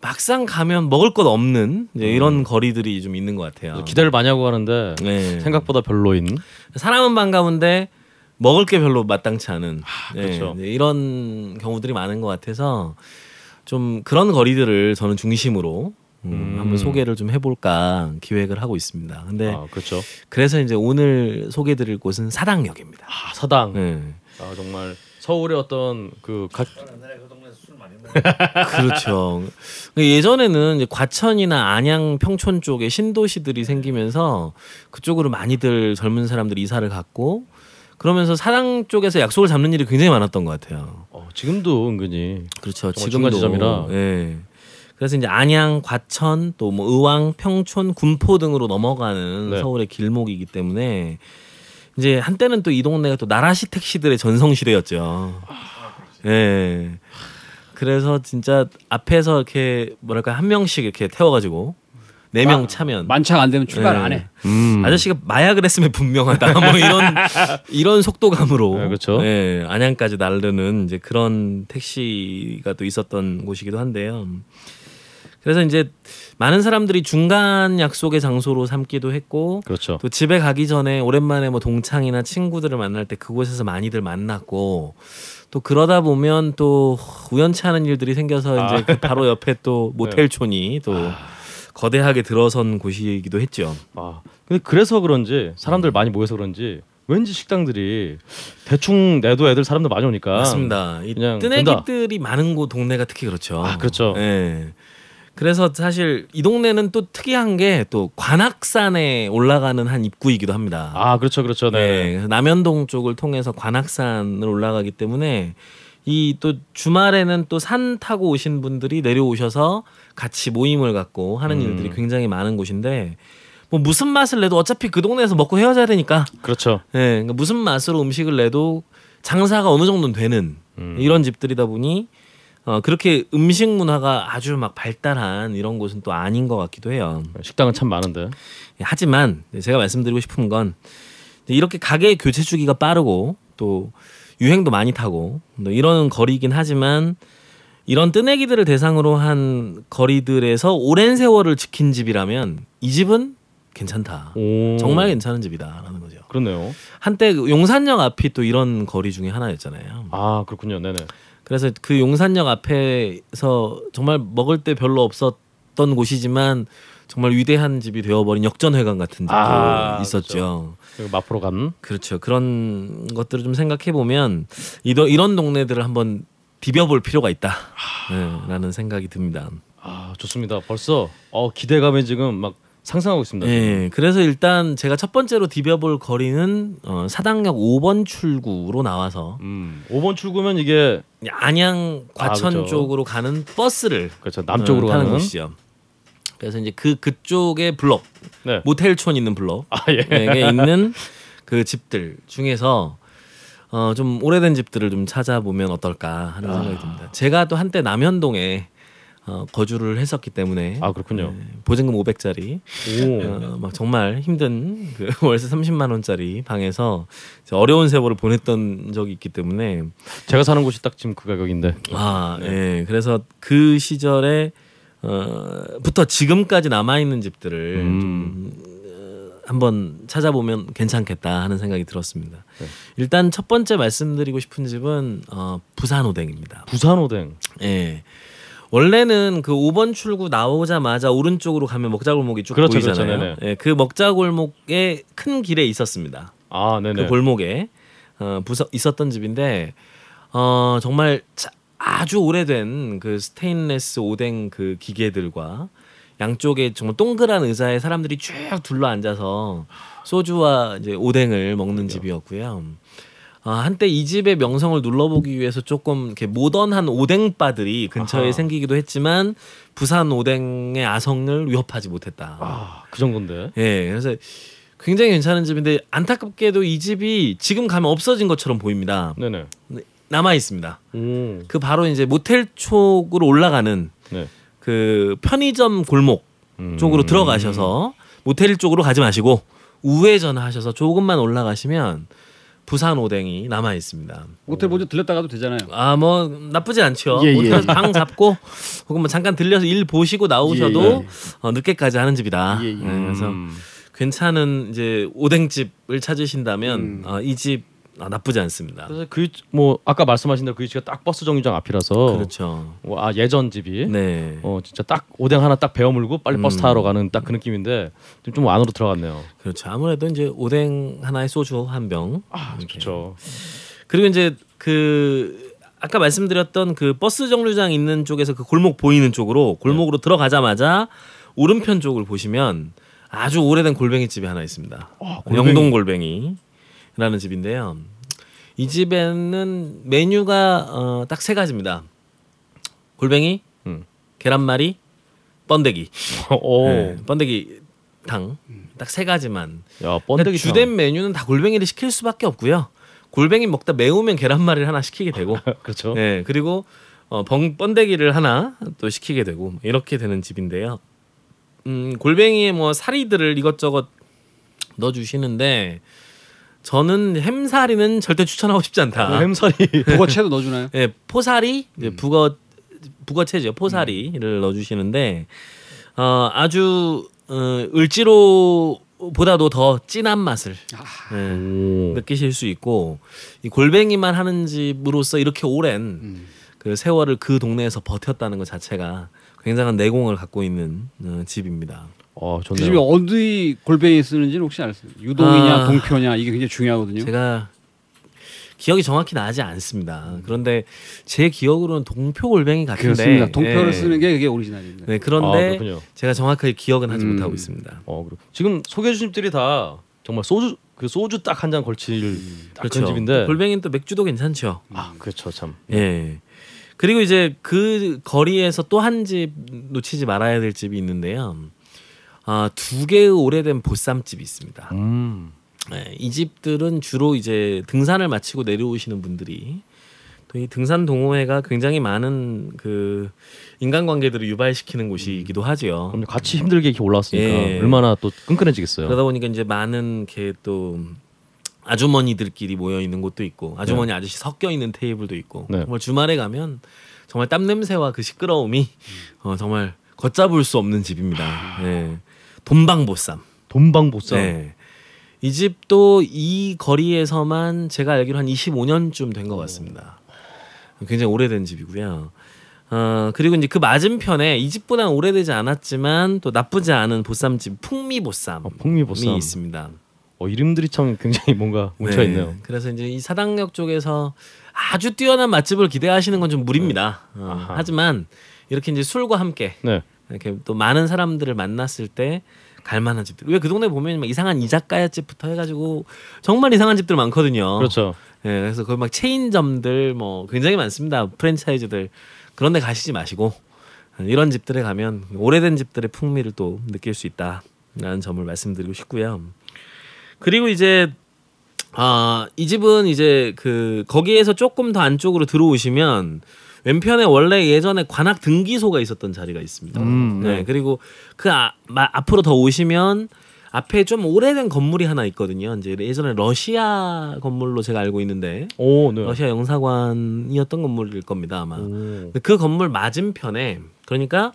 막상 가면 먹을 것 없는 이제 이런 거리들이 좀 있는 것 같아요. 기대를 많이 하고 가는데 네. 생각보다 별로인. 사람은 반가운데 먹을 게 별로 마땅치 않은 네, 그렇죠. 네, 이런 경우들이 많은 것 같아서 좀 그런 거리들을 저는 중심으로 음, 음. 한번 소개를 좀 해볼까 기획을 하고 있습니다. 근데 아 그렇죠. 그래서 이제 오늘 소개드릴 곳은 사당역입니다. 아 사당. 네. 아 정말 서울의 어떤 그 가... 그렇죠. 예전에는 이제 과천이나 안양, 평촌 쪽에 신도시들이 생기면서 그쪽으로 많이들 젊은 사람들이 이사를 갔고 그러면서 사당 쪽에서 약속을 잡는 일이 굉장히 많았던 것 같아요. 어, 지금도 은근히 그렇죠. 지금도 지점이라. 예. 그래서 이제 안양, 과천, 또 뭐 의왕, 평촌, 군포 등으로 넘어가는 네. 서울의 길목이기 때문에 이제 한때는 또 이 동네가 또 나라시 택시들의 전성시대였죠. 예. 그래서 진짜 앞에서 이렇게 뭐랄까 한 명씩 이렇게 태워가지고 네명 차면 만차가 안 되면 출발 예. 안 해. 아저씨가 마약을 했으면 분명하다. 뭐 이런 이런 속도감으로 네, 그렇죠. 예, 안양까지 나르는 이제 그런 택시가 또 있었던 곳이기도 한데요. 그래서 이제 많은 사람들이 중간 약속의 장소로 삼기도 했고 그렇죠. 또 집에 가기 전에 오랜만에 뭐 동창이나 친구들을 만날 때 그곳에서 많이들 만났고 또 그러다 보면 또 우연치 않은 일들이 생겨서 이제 그 바로 옆에 또 모텔촌이 또 거대하게 들어선 곳이기도 했죠. 아 근데 그래서 그런지 사람들 많이 모여서 그런지 왠지 식당들이 대충 내도 애들 사람들 많이 오니까 맞습니다. 이 그냥 뜨내기들이 많은 곳 동네가 특히 그렇죠. 아, 그렇죠. 예. 그래서 사실 이 동네는 또 특이한 게 또 관악산에 올라가는 한 입구이기도 합니다. 아 그렇죠 그렇죠 네. 네. 남현동 쪽을 통해서 관악산을 올라가기 때문에 이 또 주말에는 또 산 타고 오신 분들이 내려오셔서 같이 모임을 갖고 하는 음. 일들이 굉장히 많은 곳인데 뭐 무슨 맛을 내도 어차피 그 동네에서 먹고 헤어져야 되니까 그렇죠 예, 그러니까 무슨 맛으로 음식을 내도 장사가 어느 정도는 되는 음. 이런 집들이다 보니 어, 그렇게 음식 문화가 아주 막 발달한 이런 곳은 또 아닌 것 같기도 해요. 식당은 참 많은데 예, 하지만 제가 말씀드리고 싶은 건 이렇게 가게의 교체 주기가 빠르고 또 유행도 많이 타고 또 이런 거리이긴 하지만 이런 뜨내기들을 대상으로 한 거리들에서 오랜 세월을 지킨 집이라면 이 집은 괜찮다. 오 정말 괜찮은 집이다라는 거죠. 그렇네요 한때 그 용산역 앞이 또 이런 거리 중에 하나였잖아요. 아 그렇군요 네네 그래서 그 용산역 앞에서 정말 먹을 때 별로 없었던 곳이지만 정말 위대한 집이 되어버린 역전회관 같은 집도 아, 있었죠. 그리고 마포로 간 그렇죠. 그런 것들을 좀 생각해 보면 이런 동네들을 한번 디벼볼 필요가 있다라는 생각이 듭니다. 아 좋습니다 벌써 어 기대감이 지금 막 상상하고 있습니다 예, 그래서 일단 제가 첫 번째로 디벼볼 거리는 어, 사당역 5번 출구로 나와서 음 5번 출구면 이게 안양 과천 아, 그렇죠. 쪽으로 가는 버스를 그렇죠 남쪽으로 어, 타는 가는 곳이죠. 그래서 이제 그 그쪽에 블록 네. 모텔촌 있는 블록 아 예. 에 있는 그 집들 중에서 어, 좀 오래된 집들을 좀 찾아보면 어떨까 하는 생각이 듭니다. 제가 또 한때 남현동에 어, 거주를 했었기 때문에 아 그렇군요 네, 보증금 500짜리 오 어, 막 정말 힘든 그 월세 30만 원짜리 방에서 어려운 세월을 보냈던 적이 있기 때문에 제가 사는 곳이 딱 지금 그 가격인데 아, 예. 그래서 그 시절에 어 부터 지금까지 남아 있는 집들을 음. 좀 어, 한번 찾아보면 괜찮겠다 하는 생각이 들었습니다. 네. 일단 첫 번째 말씀드리고 싶은 집은 어 부산 오뎅입니다. 부산 오뎅 예. 원래는 그 5번 출구 나오자마자 오른쪽으로 가면 먹자골목이 쭉 그렇죠, 보이잖아요. 그렇죠. 예, 그 먹자골목의 큰 길에 있었습니다. 아 네네 그 골목에 어, 부서 있었던 집인데 어, 정말 자, 아주 오래된 그 스테인레스 오뎅 그 기계들과 양쪽에 정말 동그란 의자에 사람들이 쭉 둘러 앉아서 소주와 이제 오뎅을 먹는 집이었고요. 아, 한때 이 집의 명성을 눌러보기 위해서 조금 이렇게 모던한 오뎅바들이 근처에 아하. 생기기도 했지만 부산 오뎅의 아성을 위협하지 못했다. 아, 그 정도인데. 예, 그래서 굉장히 괜찮은 집인데 안타깝게도 이 집이 지금 가면 없어진 것처럼 보입니다. 네네. 남아 있습니다. 오. 그 바로 이제 모텔 쪽으로 올라가는 네. 그 편의점 골목 음. 쪽으로 들어가셔서 모텔 쪽으로 가지 마시고 우회전하셔서 조금만 올라가시면 부산 오뎅이 남아 있습니다. 모텔 먼저 들렸다가도 되잖아요. 아 뭐 나쁘지 않죠. 예, 예. 모텔에서 방 잡고 혹은 뭐 잠깐 들려서 일 보시고 나오셔도 예, 예. 어, 늦게까지 하는 집이다. 예, 예. 네, 그래서 음. 괜찮은 이제 오뎅집을 찾으신다면 음. 어, 이집 아, 나쁘지 않습니다. 그래서 그 뭐 아까 말씀하신 대로 그 위치가 딱 버스 정류장 앞이라서 그렇죠. 뭐, 아 예전 집이 네. 어 진짜 딱 오뎅 하나 딱 베어 물고 빨리 버스 음. 타러 가는 딱 그 느낌인데 좀, 좀 안으로 들어갔네요. 그렇죠. 아무래도 이제 오뎅 하나에 소주 한 병. 아. 좋죠. 그리고 이제 그 아까 말씀드렸던 그 버스 정류장 있는 쪽에서 그 골목 보이는 쪽으로 골목으로 들어가자마자 오른편 쪽을 보시면 아주 오래된 골뱅이 집이 하나 있습니다. 골뱅이. 영동 골뱅이 라는 집인데요. 이 집에는 메뉴가 어, 딱 세 가지입니다. 골뱅이, 음. 계란말이, 번데기. 오. 네, 번데기 탕. 딱 세 가지만. 야 그러니까 번데기 주된 메뉴는 다 골뱅이를 시킬 수밖에 없고요. 골뱅이 먹다 매우면 계란말이를 하나 시키게 되고, 그렇죠. 네 그리고 어, 벙 번데기를 하나 또 시키게 되고 이렇게 되는 집인데요. 음, 골뱅이에 뭐 사리들을 이것저것 넣어 주시는데 저는 햄사리는 절대 추천하고 싶지 않다. 그 햄살이 북어채도 넣어주나요? 예, 포사리 이제 북어 북어채죠. 포사리를 넣어주시는데 어, 아주 어, 을지로 보다도 더 진한 맛을 예, 오. 느끼실 수 있고 이 골뱅이만 하는 집으로서 이렇게 오랜 음. 그 세월을 그 동네에서 버텼다는 것 자체가 굉장한 내공을 갖고 있는 어, 집입니다. 어그 집이 좋네요. 어디 골뱅이 쓰는지는 혹시 알았어요? 유동이냐 아. 동표냐 이게 굉장히 중요하거든요. 제가 기억이 정확히 나지 않습니다. 그런데 제 기억으로는 동표 골뱅이 같은데 그렇습니다. 동표를 예. 쓰는 게 그게 오리지널입니다. 네, 아, 그런데 그렇군요. 제가 정확하게 기억은 하지 음. 못하고 있습니다. 어 그리고 지금 소개해 주신 집들이 다 정말 소주 그 소주 딱 한 잔 걸칠 딱 그런 집인데. 골뱅이는 또 맥주도 괜찮죠. 아 그렇죠 참. 예. 그리고 이제 그 거리에서 또 한 집 놓치지 말아야 될 집이 있는데요. 아, 두 개의 오래된 보쌈집이 있습니다. 음. 네, 이 집들은 주로 이제 등산을 마치고 내려오시는 분들이 또 이 등산 동호회가 굉장히 많은 그 인간관계들을 유발시키는 곳이기도 하지요. 그럼 같이 힘들게 이렇게 올라왔으니까 예. 얼마나 또 끈끈해지겠어요. 그러다 보니까 이제 많은 이렇게 또 아주머니들끼리 모여 있는 곳도 있고 아주머니 아저씨 섞여 있는 테이블도 있고 네. 정말 주말에 가면 정말 땀 냄새와 그 시끄러움이 어, 정말 걷잡을 수 없는 집입니다. 예. 돈방보쌈. 돈방보쌈. 네. 이 집도 이 거리에서만 제가 알기로 한 25년쯤 된 것 같습니다. 굉장히 오래된 집이고요. 어, 그리고 이제 그 맞은편에 이 집보다는 오래되지 않았지만 또 나쁘지 않은 보쌈집 풍미보쌈이 어, 풍미보쌈. 있습니다. 어, 이름들이 참 굉장히 뭔가 뭉쳐 있네요. 네. 그래서 이제 이 사당역 쪽에서 아주 뛰어난 맛집을 기대하시는 건 좀 무리입니다. 어, 아하. 하지만 이렇게 이제 술과 함께 네. 이렇게 또 많은 사람들을 만났을 때 갈만한 집들. 왜 그 동네 보면 막 이상한 이자카야 집부터 해가지고 정말 이상한 집들 많거든요. 그렇죠. 예, 그래서 거기 막 체인점들 뭐 굉장히 많습니다. 프랜차이즈들 그런데 가시지 마시고 이런 집들에 가면 오래된 집들의 풍미를 또 느낄 수 있다라는 점을 말씀드리고 싶고요. 그리고 이제 아, 이 집은 이제 그 거기에서 조금 더 안쪽으로 들어오시면 왼편에 원래 예전에 관악 등기소가 있었던 자리가 있습니다. 음, 네. 네. 그리고 그 아, 마- 앞으로 더 오시면 앞에 좀 오래된 건물이 하나 있거든요. 이제 예전에 러시아 건물로 제가 알고 있는데 오, 네. 러시아 영사관이었던 건물일 겁니다 아마. 오. 그 건물 맞은편에 그러니까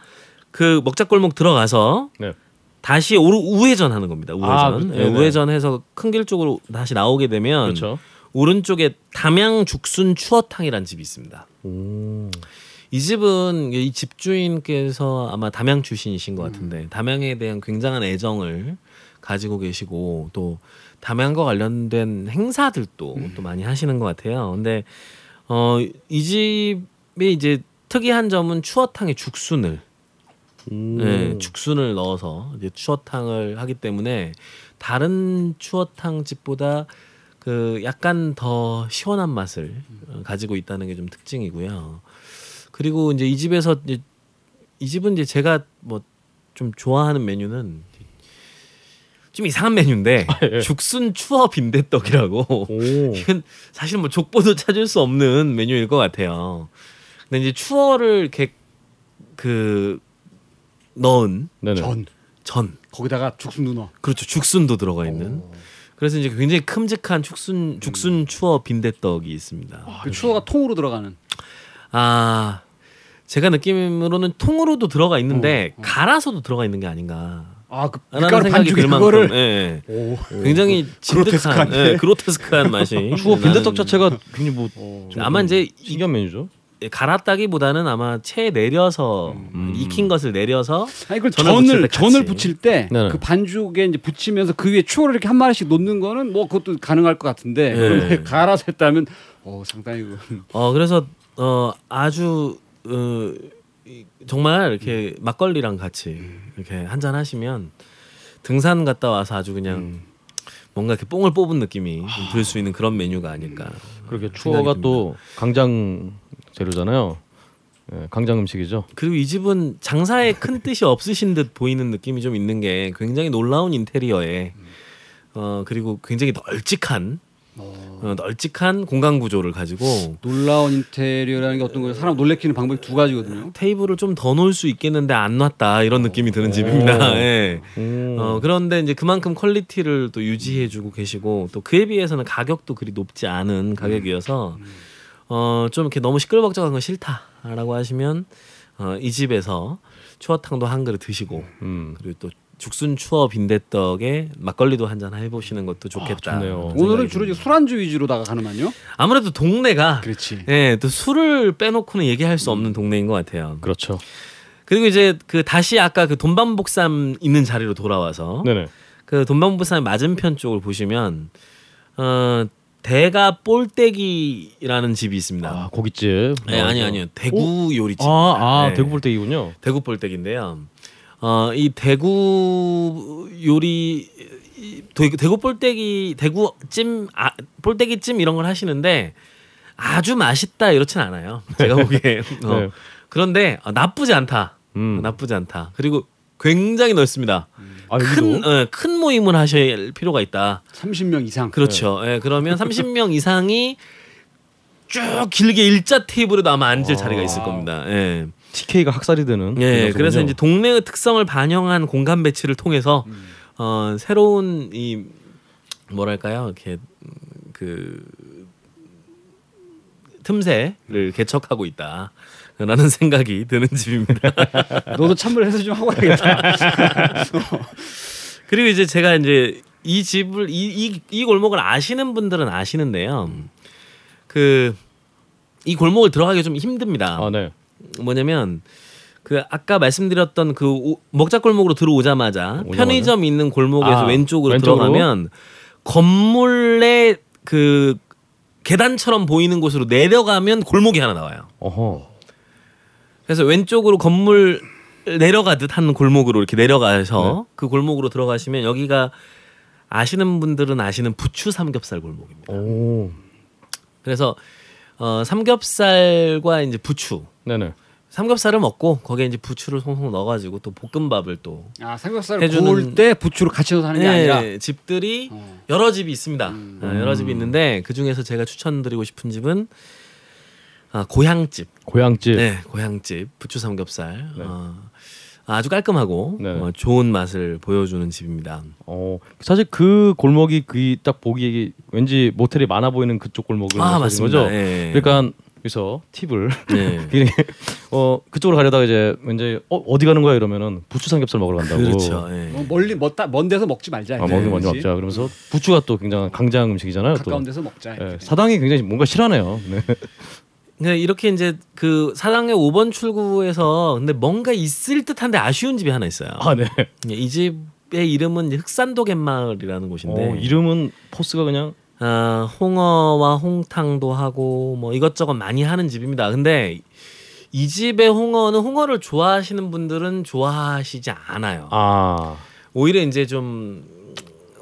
그 먹자골목 들어가서 네. 다시 우회전하는 겁니다. 우회전. 아, 그- 예, 네네. 우회전해서 큰 길 쪽으로 다시 나오게 되면 그렇죠. 오른쪽에 담양 죽순 추어탕이라는 집이 있습니다. 오. 이 집은 이 집주인께서 아마 담양 출신이신 것 같은데 담양에 대한 굉장한 애정을 가지고 계시고 또 담양과 관련된 행사들도 또 많이 하시는 것 같아요. 근데 어이 이제 특이한 점은 추어탕에 죽순을 음. 네, 죽순을 넣어서 이제 추어탕을 하기 때문에 다른 추어탕 집보다 그 약간 더 시원한 맛을 어, 가지고 있다는 게 좀 특징이고요. 그리고 이제 이 집에서 이제 이 집은 이제 제가 뭐 좀 좋아하는 메뉴는 좀 이상한 메뉴인데 죽순 추어 빈대떡이라고 오. 이건 사실 뭐 족보도 찾을 수 없는 메뉴일 것 같아요. 근데 이제 추어를 이렇게 그 넣은 네네. 전 전 거기다가 죽순도 넣어. 그렇죠 죽순도 들어가 있는 그래서 이제 굉장히 큼직한 죽순 죽순 추어 빈대떡이 있습니다. 그 추어가 통으로 들어가는. 아 제가 느낌으로는 통으로도 들어가 있는데 어, 어. 갈아서도 들어가 있는 게 아닌가. 아그 밀가루 생각이 그거를. 예, 오. 굉장히 진득한 그로테스크한데? 예, 그로테스크한 맛이 추워 빈대떡 자체가 굉장히 뭐좀 아마 이제 이- 신기한 메뉴죠. 예, 갈았다기보다는 아마 채 내려서 음. 익힌 것을 내려서 아니 그걸 전을 붙일 전을 때 전을 같이. 붙일 때그 네네. 반죽에 이제 붙이면서 그 위에 추어를 이렇게 한 마리씩 놓는 거는 뭐 그것도 가능할 것 같은데 네. 그런데 갈아서 했다면 어 상당히 그어 그래서 어 아주 어, 이- 정말 이렇게 막걸리랑 같이 이렇게 한잔 하시면 등산 갔다 와서 아주 그냥 뭔가 이렇게 뽕을 뽑은 느낌이 들 수 있는 그런 메뉴가 아닐까. 그렇게 생각이 추어가 듭니다. 또 강장 재료잖아요. 예, 강장 음식이죠. 그리고 이 집은 장사에 큰 뜻이 없으신 듯 보이는 느낌이 좀 있는 게 굉장히 놀라운 인테리어에 어 그리고 굉장히 널찍한 어, 널찍한 공간 구조를 가지고 놀라운 인테리어라는 게 어떤 거예요? 사람 놀래키는 방법이 두 가지거든요. 테이블을 좀 더 놓을 수 있겠는데 안 놨다 이런 느낌이 드는 집입니다. 예. 음. 어, 그런데 이제 그만큼 quality를 또 유지해주고 계시고 또 그에 비해서는 가격도 그리 높지 않은 가격이어서 어, 좀 이렇게 너무 시끌벅적한 건 싫다라고 하시면 어, 이 집에서 추어탕도 한 그릇 드시고 음. 그리고 또 죽순 추어 빈대떡에 막걸리도 한 잔 해보시는 것도 좋겠다. 좋네요. 오늘은 주로 이제 술안주 위주로다가 가는만요. 아무래도 동네가 그렇지. 예, 또 술을 빼놓고는 얘기할 수 없는 동네인 것 같아요. 그렇죠. 그리고 이제 그 다시 아까 그 돈방복삼 있는 자리로 돌아와서 네네. 그 돈방복삼 맞은편 쪽을 보시면 어 대가 볼떼기라는 집이 있습니다. 아 고깃집. 네, 아니 아니요 대구 요리집. 아, 아 네. 대구 볼때기군요. 대구 볼떼기인데요. 어 이 대구 요리 이 대구, 대구 볼떼기 대구 찜 아 볼떼기 찜 이런 걸 하시는데 아주 맛있다 이렇진 않아요. 제가 보기에. 어. 네. 그런데 어, 나쁘지 않다. 음. 나쁘지 않다. 그리고 굉장히 넓습니다. 아 큰. 어, 큰 모임을 하실 필요가 있다. 30명 이상. 그렇죠. 예, 그러면 30명 이상이 쭉 길게 일자 테이블에도 아마 앉을 자리가 있을 겁니다. 예. TK가 학살이 되는. 예, 그런 그래서. 이제 동네의 특성을 반영한 공간 배치를 통해서 어, 새로운 이 뭐랄까요, 이렇게 음, 그 틈새를 개척하고 있다. 라는 생각이 드는 집입니다. 너도 참여해서 좀 하고 가야겠다. 그리고 이제 제가 이제 이 집을 이, 이, 이 골목을 아시는 분들은 아시는데요. 그 이 골목을 들어가기 좀 힘듭니다. 아 네. 뭐냐면 그 아까 말씀드렸던 그 오- 먹자 골목으로 들어오자마자 오자마자? 편의점 있는 골목에서 아, 왼쪽으로, 왼쪽으로? 들어가면 건물의 그 계단처럼 보이는 곳으로 내려가면 골목이 하나 나와요. 어허. 그래서 왼쪽으로 건물 내려가듯 한 골목으로 이렇게 내려가서 네. 그 골목으로 들어가시면 여기가 아시는 분들은 아시는 부추 삼겹살 골목입니다. 오. 그래서 어 삼겹살과 이제 부추 네네. 삼겹살을 먹고 거기에 이제 부추를 송송 넣어가지고 또 볶음밥을 또 아 삼겹살을 해주는- 구울 때 부추로 같이 넣어서 하는 게 아니라. 네, 집들이 어. 여러 집이 있습니다. 어, 여러 집이 있는데 그 중에서 제가 추천드리고 싶은 집은 아, 고향집. 고향집. 네, 고향집 부추 삼겹살. 네. 어, 아주 깔끔하고 네. 어, 좋은 맛을 보여주는 집입니다. 어 사실 그 골목이 그 딱 보기 왠지 모텔이 많아 보이는 그쪽 골목을 아 맞습니다. 거죠. 예. 그러니까 여기서 팁을 네. 어 그쪽으로 가려다가 이제 왠지 어 어디 가는 거야 이러면은 부추 삼겹살 먹으러 간다고. 그렇죠. 예. 뭐 멀리 먼다 먼 데서 먹지 말자. 아, 이제. 먹는 먼저? 먹자. 그러면서 부추가 또 굉장한 강장 음식이잖아요. 또. 가까운 데서 먹자. 예. 사당이 굉장히 뭔가 실하네요. 네. 네, 이렇게 이제 그 사당의 5번 출구에서 근데 뭔가 있을 듯한데 아쉬운 집이 하나 있어요. 아 네. 이 집의 이름은 흑산도 갯마을이라는 곳인데 어, 이름은 포스가 그냥 어, 홍어와 홍탕도 하고 뭐 이것저것 많이 하는 집입니다. 근데 이 집의 홍어는 홍어를 좋아하시는 분들은 좋아하시지 않아요. 아, 오히려 이제 좀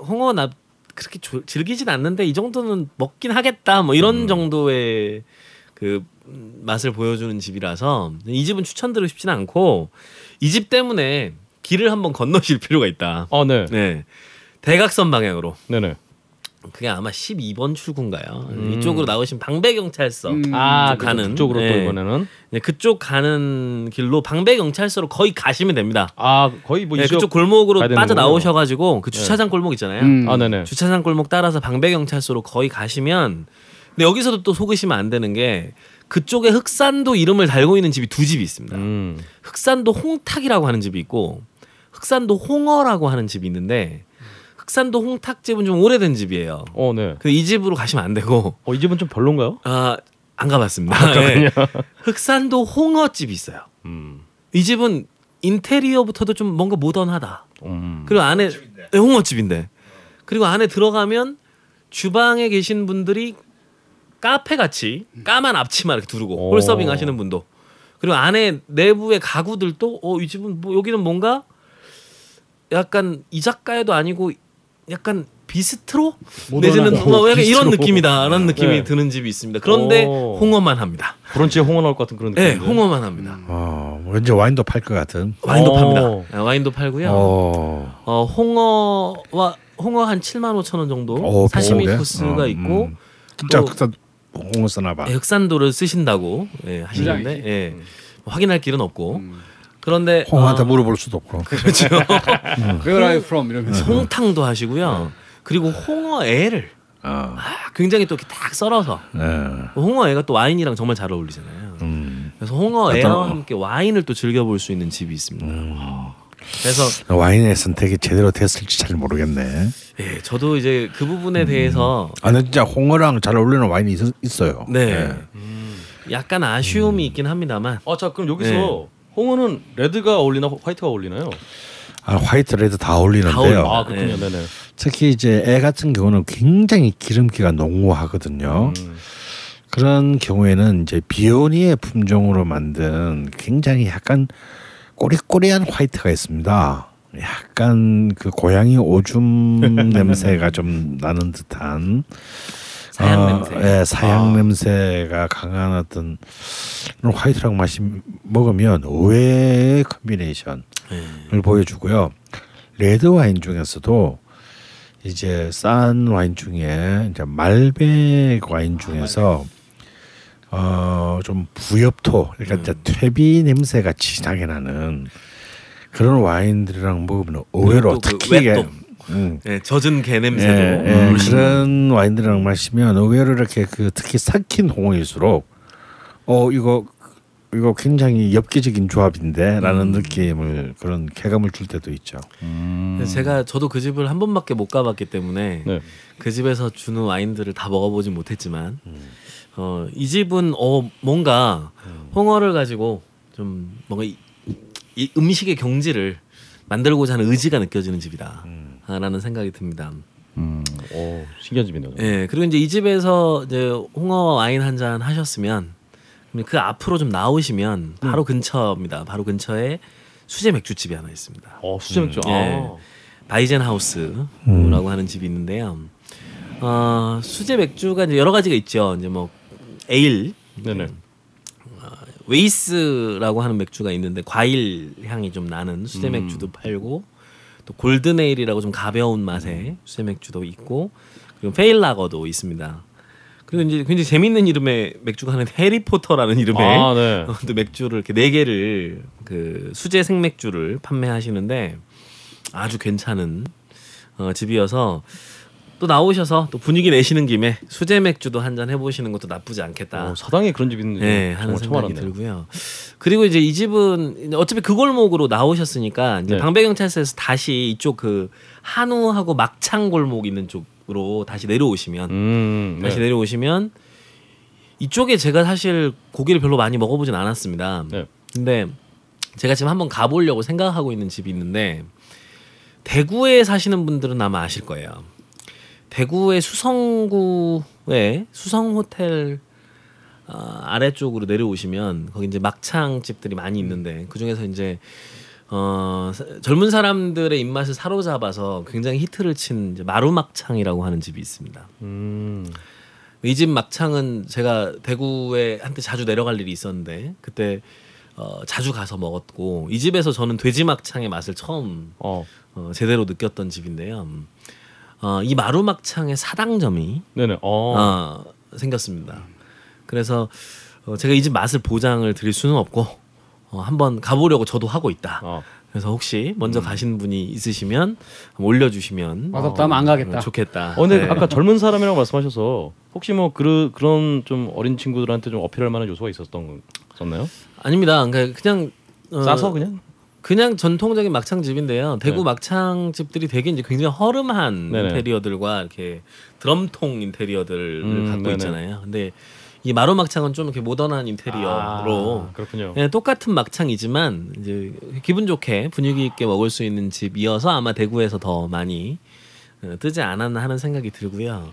홍어 나 그렇게 조- 즐기진 않는데 이 정도는 먹긴 하겠다 뭐 이런 정도의 그 음, 맛을 보여주는 집이라서 이 집은 추천드리고 싶지는 않고 이 집 때문에 길을 한번 건너실 필요가 있다. 어, 네, 네. 대각선 방향으로 네네. 그게 아마 12번 출구인가요? 음. 이쪽으로 나오신 방배 경찰서 음. 아, 쪽 가는, 쪽으로 또 네. 이번에는 네, 그쪽 가는 길로 방배 경찰서로 거의 가시면 됩니다. 아 거의 뭐 네, 이쪽 그쪽 골목으로. 빠져 나오셔가지고 그 주차장 골목 있잖아요. 음. 아, 네네. 주차장 골목 따라서 방배 경찰서로 거의 가시면 근데 여기서도 또 속으시면 안 되는 게 그쪽에 흑산도 이름을 달고 있는 집이 두 집이 있습니다. 음. 흑산도 홍탁이라고 하는 집이 있고 흑산도 홍어라고 하는 집이 있는데 흑산도 홍탁집은 좀 오래된 집이에요. 어, 네. 근데 이 집으로 가시면 안 되고 어, 이 집은 좀 별론가요? 아, 안 가봤습니다. 네. 흑산도 홍어집이 있어요. 음. 이 집은 인테리어부터도 좀 뭔가 모던하다. 음. 그리고 안에 네, 홍어집인데 그리고 안에 들어가면 주방에 계신 분들이 카페 같이 까만 앞치마 이렇게 두르고 오. 홀서빙 하시는 분도 그리고 안에 내부의 가구들도 어 이 집은 뭐 여기는 뭔가 약간 이자카야도 아니고 약간 비스트로 내지는. 뭐 약간 이런 비스트로. 느낌이다라는 느낌이 네. 드는 집이 있습니다. 그런데 오. 홍어만 합니다. 브런치에 홍어 나올 것 같은 그런 네, 느낌. 홍어만 합니다. 어, 왠지 와인도 팔 것 같은. 와인도 오. 팝니다. 네, 와인도 팔고요. 어. 어 홍어와 홍어 한 7만 5천 원 정도 어, 사시미? 코스가 어, 있고 음. 진짜 또- 흑산 홍어 쓰나 봐. 예, 흑산도를 쓰신다고 예, 하시는데. 예, 확인할 길은 없고 그런데 홍어한테 어, 물어볼 수도 없고. 그렇죠. Where are you from 이러면서 홍탕도 하시고요. 그리고 홍어애를 어. 아, 굉장히 또 이렇게 딱 썰어서 네. 홍어애가 또 와인이랑 정말 잘 어울리잖아요. 음. 그래서 홍어애와 함께 와인을 또 즐겨볼 수 있는 집이 있습니다. 그래서 와인의 선택이 제대로 됐을지 잘 모르겠네. 예, 저도 이제 그 부분에 대해서 아, 근데 진짜 홍어랑 잘 어울리는 와인이 있, 있어요. 네. 약간 아쉬움이 있긴 합니다만 아, 자 그럼 여기서 네. 홍어는 레드가 어울리나 화이트가 어울리나요? 아, 화이트 레드 다 어울리는데요. 아, 그렇군요. 네. 네네. 특히 이제 애 같은 경우는 굉장히 기름기가 농후하거든요. 음. 그런 경우에는 이제 비오니에 품종으로 만든 굉장히 약간 꼬리꼬리한 화이트가 있습니다. 약간 그 고양이 오줌 냄새가 좀 나는 듯한 사향 어, 냄새. 예, 사향 아. 냄새가 강한 어떤 화이트랑 맛이 먹으면 의외의 combination을 네. 보여주고요. 레드 와인 중에서도 이제 싼 와인 중에 이제 말벡 와인 중에서 어좀 부엽토 그러니까 이제 퇴비 냄새가 진하게 나는 그런 와인들이랑 먹으면 의외로 또그 특히 웹도. 음, 예, 젖은 개 예, 냄새도 예, 음. 그런 와인들이랑 마시면 의외로 이렇게 그 특히 삭힌 홍어일수록 어 이거 이거 굉장히 엽기적인 조합인데라는 음. 느낌을 그런 쾌감을 줄 때도 있죠. 그래서 제가 저도 그 집을 한 번밖에 못 가봤기 때문에 네. 그 집에서 주는 와인들을 다 먹어보진 못했지만 어, 이 집은 어 뭔가 홍어를 가지고 좀 뭔가 이, 이 음식의 경지를 만들고자 하는 의지가 느껴지는 집이다라는 생각이 듭니다. 음. 오, 신기한 집이네요. 예 그리고 이제 이 집에서 이제 홍어 와인 한 잔 하셨으면 그 앞으로 좀 나오시면 바로 근처입니다. 바로 근처에 수제 맥주집이 하나 있습니다. 어, 수제 맥주. 예. 아. 바이젠 하우스라고 하는 집이 있는데요. 어, 수제 맥주가 이제 여러 가지가 있죠. 이제 뭐 에일, 네네. Weiss라고 하는 맥주가 있는데 과일 향이 좀 나는 수제 맥주도 팔고 또 golden ale이라고 좀 가벼운 맛의 수제 맥주도 있고 그리고 pale lager도 있습니다. 그리고 이제 굉장히 재밌는 이름의 맥주가 하나 해리포터라는 이름의 아, 네. 어, 또 맥주를 이렇게 네 개를 그 수제 생맥주를 판매하시는데 아주 괜찮은 어, 집이어서 또 나오셔서 또 분위기 내시는 김에 수제 맥주도 한 잔 해보시는 것도 나쁘지 않겠다. 어, 사당에 그런 집이 있는지 네, 하는 생각이 알았네요. 들고요. 그리고 이제 이 집은 어차피 그 골목으로 나오셨으니까 이제 네. 방배경찰서에서 다시 이쪽 그 한우하고 막창 골목 있는 쪽으로 다시 내려오시면 음, 네. 다시 내려오시면 이쪽에 제가 사실 고기를 별로 많이 먹어보진 않았습니다. 네. 근데 제가 지금 한번 가보려고 생각하고 있는 집이 있는데 대구에 사시는 분들은 아마 아실 거예요. 대구의 수성구에 수성 호텔 어, 아래쪽으로 내려오시면 거기 이제 막창 집들이 많이 있는데 그 중에서 이제 어, 사- 젊은 사람들의 입맛을 사로잡아서 굉장히 히트를 친 이제 마루 막창이라고 하는 집이 있습니다. 음. 이 집 막창은 제가 대구에 한때 자주 내려갈 일이 있었는데 그때 어, 자주 가서 먹었고 이 집에서 저는 돼지 막창의 맛을 처음 어. 어, 제대로 느꼈던 집인데요. 음, 어, 이 마루막창의 사당점이 네네. 어. 어, 생겼습니다. 그래서 어, 제가 이 집 맛을 보장을 드릴 수는 없고 어, 한번 가보려고 저도 하고 있다. 어. 그래서 혹시 먼저 가신 분이 있으시면 올려주시면 맛없다 하면 안 가겠다. 어, 좋겠다. 어, 근데 네. 아까 젊은 사람이라고 말씀하셔서 혹시 뭐 그런 그런 좀 어린 친구들한테 좀 어필할 만한 요소가 있었던 있었나요? 아닙니다. 그러니까 그냥 어, 싸서 그냥? 그냥 전통적인 막창집인데요. 대구 네. 막창집들이 되게 이제 굉장히 허름한 네네. 인테리어들과 이렇게 드럼통 인테리어들을 음, 갖고 네네. 있잖아요. 근데 이 마루 막창은 좀 이렇게 모던한 인테리어로 아, 그렇군요. 예, 똑같은 막창이지만 이제 기분 좋게 분위기 있게 먹을 수 있는 집이어서 아마 대구에서 더 많이 어, 뜨지 않았나 하는 생각이 들고요.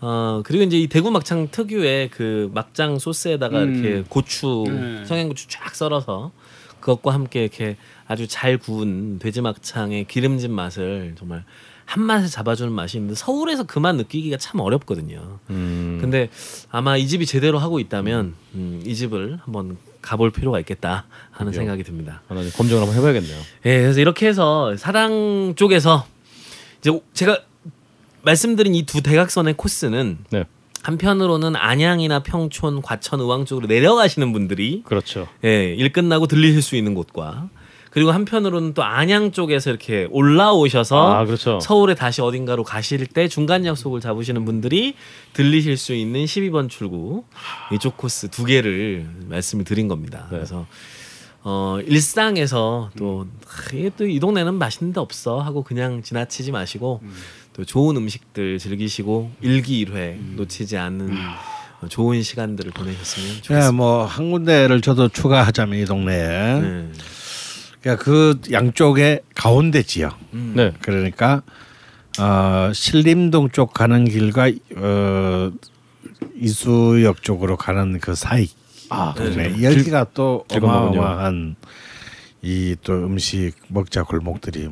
어 그리고 이제 이 대구 막창 특유의 그 막장 소스에다가 음. 이렇게 고추 네. 청양고추 쫙 썰어서 그것과 함께 이렇게 아주 잘 구운 돼지 막창의 기름진 맛을 정말 한 맛에 잡아주는 맛이 있는데 서울에서 그맛 느끼기가 참 어렵거든요. 음. 근데 아마 이 집이 제대로 하고 있다면 음, 이 집을 한번 가볼 필요가 있겠다 하는 그래요. 생각이 듭니다. 좀 검증을 한번 해봐야겠네요. 예, 그래서 이렇게 해서 사당 쪽에서 이제 오- 제가 말씀드린 이 두 대각선의 코스는 네, 한편으로는 안양이나 평촌, 과천, 의왕 쪽으로 내려가시는 분들이 그렇죠. 예, 일 끝나고 들리실 수 있는 곳과 그리고 한편으로는 또 안양 쪽에서 이렇게 올라오셔서 아, 그렇죠. 서울에 다시 어딘가로 가실 때 중간 약속을 잡으시는 분들이 들리실 수 있는 12번 출구 이쪽 코스 두 개를 말씀을 드린 겁니다. 네. 그래서 어 일상에서 또이 동네는 맛있는 데 없어 하고 그냥 지나치지 마시고 또 좋은 음식들 즐기시고 일기일회 놓치지 않는 어, 좋은 시간들을 보내셨으면 좋겠습니다. 네, 뭐한 군데를 저도 추가하자면 이 동네에 네. 그러니까 그 양쪽에 가운데 지역 음. 네, 그러니까 어, 신림동 쪽 가는 길과 어, 이수역 쪽으로 가는 그 사이 아, 네. 여기가 또. 어마어마한 이 또 음식 먹자 골목들이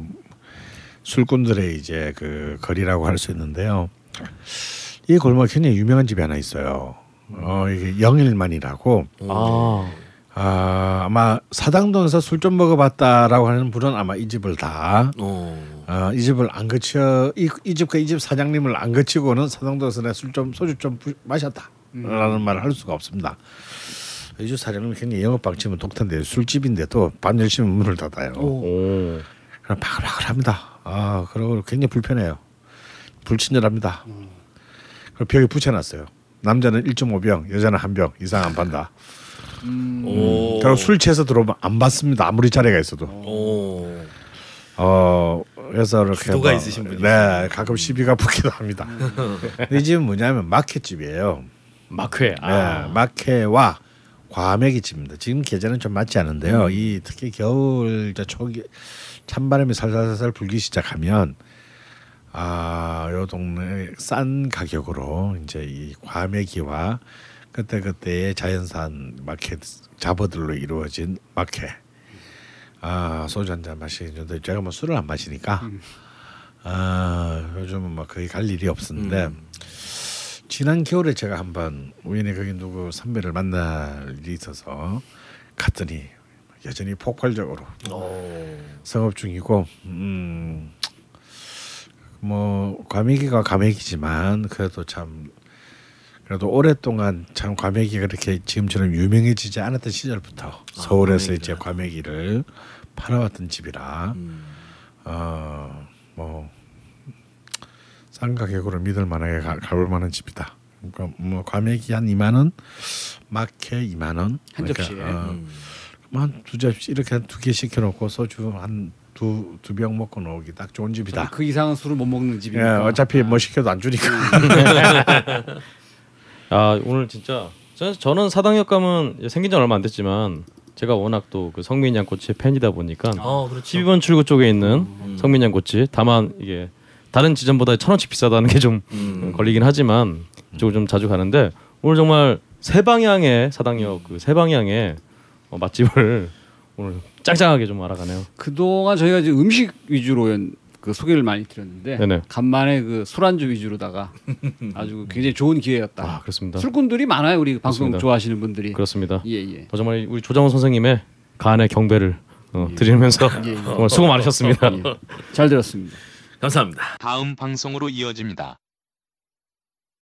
술꾼들의 이제 그 거리라고 할 수 있는데요. 이 골목 굉장히 유명한 집이 하나 있어요. 어 이게 영일만이라고 아, 아, 아마 사당동에서 술 좀 먹어봤다라고 하는 분은 아마 이 집을 다 어. 어, 이 집을 안 거쳐 이, 이 집과 이 집 사장님을 안 거치고는 사당동에서 내 술 좀 소주 좀 부- 마셨다라는 말을 할 수가 없습니다. 이집 사장님이 굉장히 영업 방침은 독특한데 술집인데도 밤 열심히 문을 닫아요. 오, 그럼 바글바글합니다. 아 그리고 굉장히 불편해요. 불친절합니다. 그리고 벽에 붙여놨어요. 남자는 1.5병, 여자는 한 병 이상 안 판다. 오. 그리고 술 취해서 들어오면 안 받습니다. 아무리 자리가 있어도. 오. 어 그래서 이렇게 주도가 있으신 분이시죠. 네 가끔 시비가 붙기도 합니다. 근데 이 집은 뭐냐면 마켓집이에요. 마크에. 아, 네, 마켓와 과메기 집입니다. 지금 계절은 좀 맞지 않은데요. 음. 이 특히 겨울 저 초기 찬바람이 살살살살 불기 시작하면 아요 동네 싼 가격으로 이제 이 과메기와 그때 그때의 자연산 마켓 잡어들로 이루어진 마켓. 아 소주 한 잔 마시는데 제가 뭐 술을 안 마시니까. 아 요즘은 뭐 거의 갈 일이 없었는데 음. 지난 겨울에 제가 한번 우연히 거기 누구 선배를 만날 일이 있어서 갔더니 여전히 폭발적으로 오. 성업 중이고 음 뭐 과메기가 과메기지만 그래도 참 그래도 오랫동안 참 과메기가 그렇게 지금처럼 유명해지지 않았던 시절부터 서울에서 이제 과메기를 팔아왔던 집이라 음. 어뭐 싼 가격으로 믿을 만하게 가, 가볼 만한 집이다. 그러니까 뭐 과메기 한 2만 원, 마케 2만 원, 한 접시에. 어, 음. 한두 이렇게 한 두 개 시켜놓고 소주 한 두 두 병 먹고 나오기 딱 좋은 집이다. 그 이상은 술을 못 먹는 예, 집이니까. 어차피 뭐 시켜도 안 주니까. 아 오늘 진짜 저- 저는 사당역 가면 생긴 지 얼마 안 됐지만 제가 워낙 또 그 성민 양꼬치의 팬이다 보니까 어, 그렇죠. 12번 출구 쪽에 있는 성민 양꼬치 다만 이게 다른 지점보다 천 원씩 비싸다는 게좀 음. 걸리긴 하지만 이쪽을 좀 자주 가는데 오늘 정말 세 방향의 사당역 그 세 방향의 어, 맛집을 오늘 짱짱하게 좀 알아가네요. 그동안 저희가 이제 음식 위주로 연- 그 소개를 많이 드렸는데 네네. 간만에 그 술안주 위주로다가 아주 굉장히 좋은 기회였다. 아 그렇습니다. 술꾼들이 많아요. 우리 방송 그렇습니다. 좋아하시는 분들이. 그렇습니다. 예 예. 더 정말 우리 조정원 선생님의 간의 경배를 어, 드리면서 예, 예. 정말 수고 많으셨습니다. 예. 잘 들었습니다. 감사합니다. 다음 방송으로 이어집니다.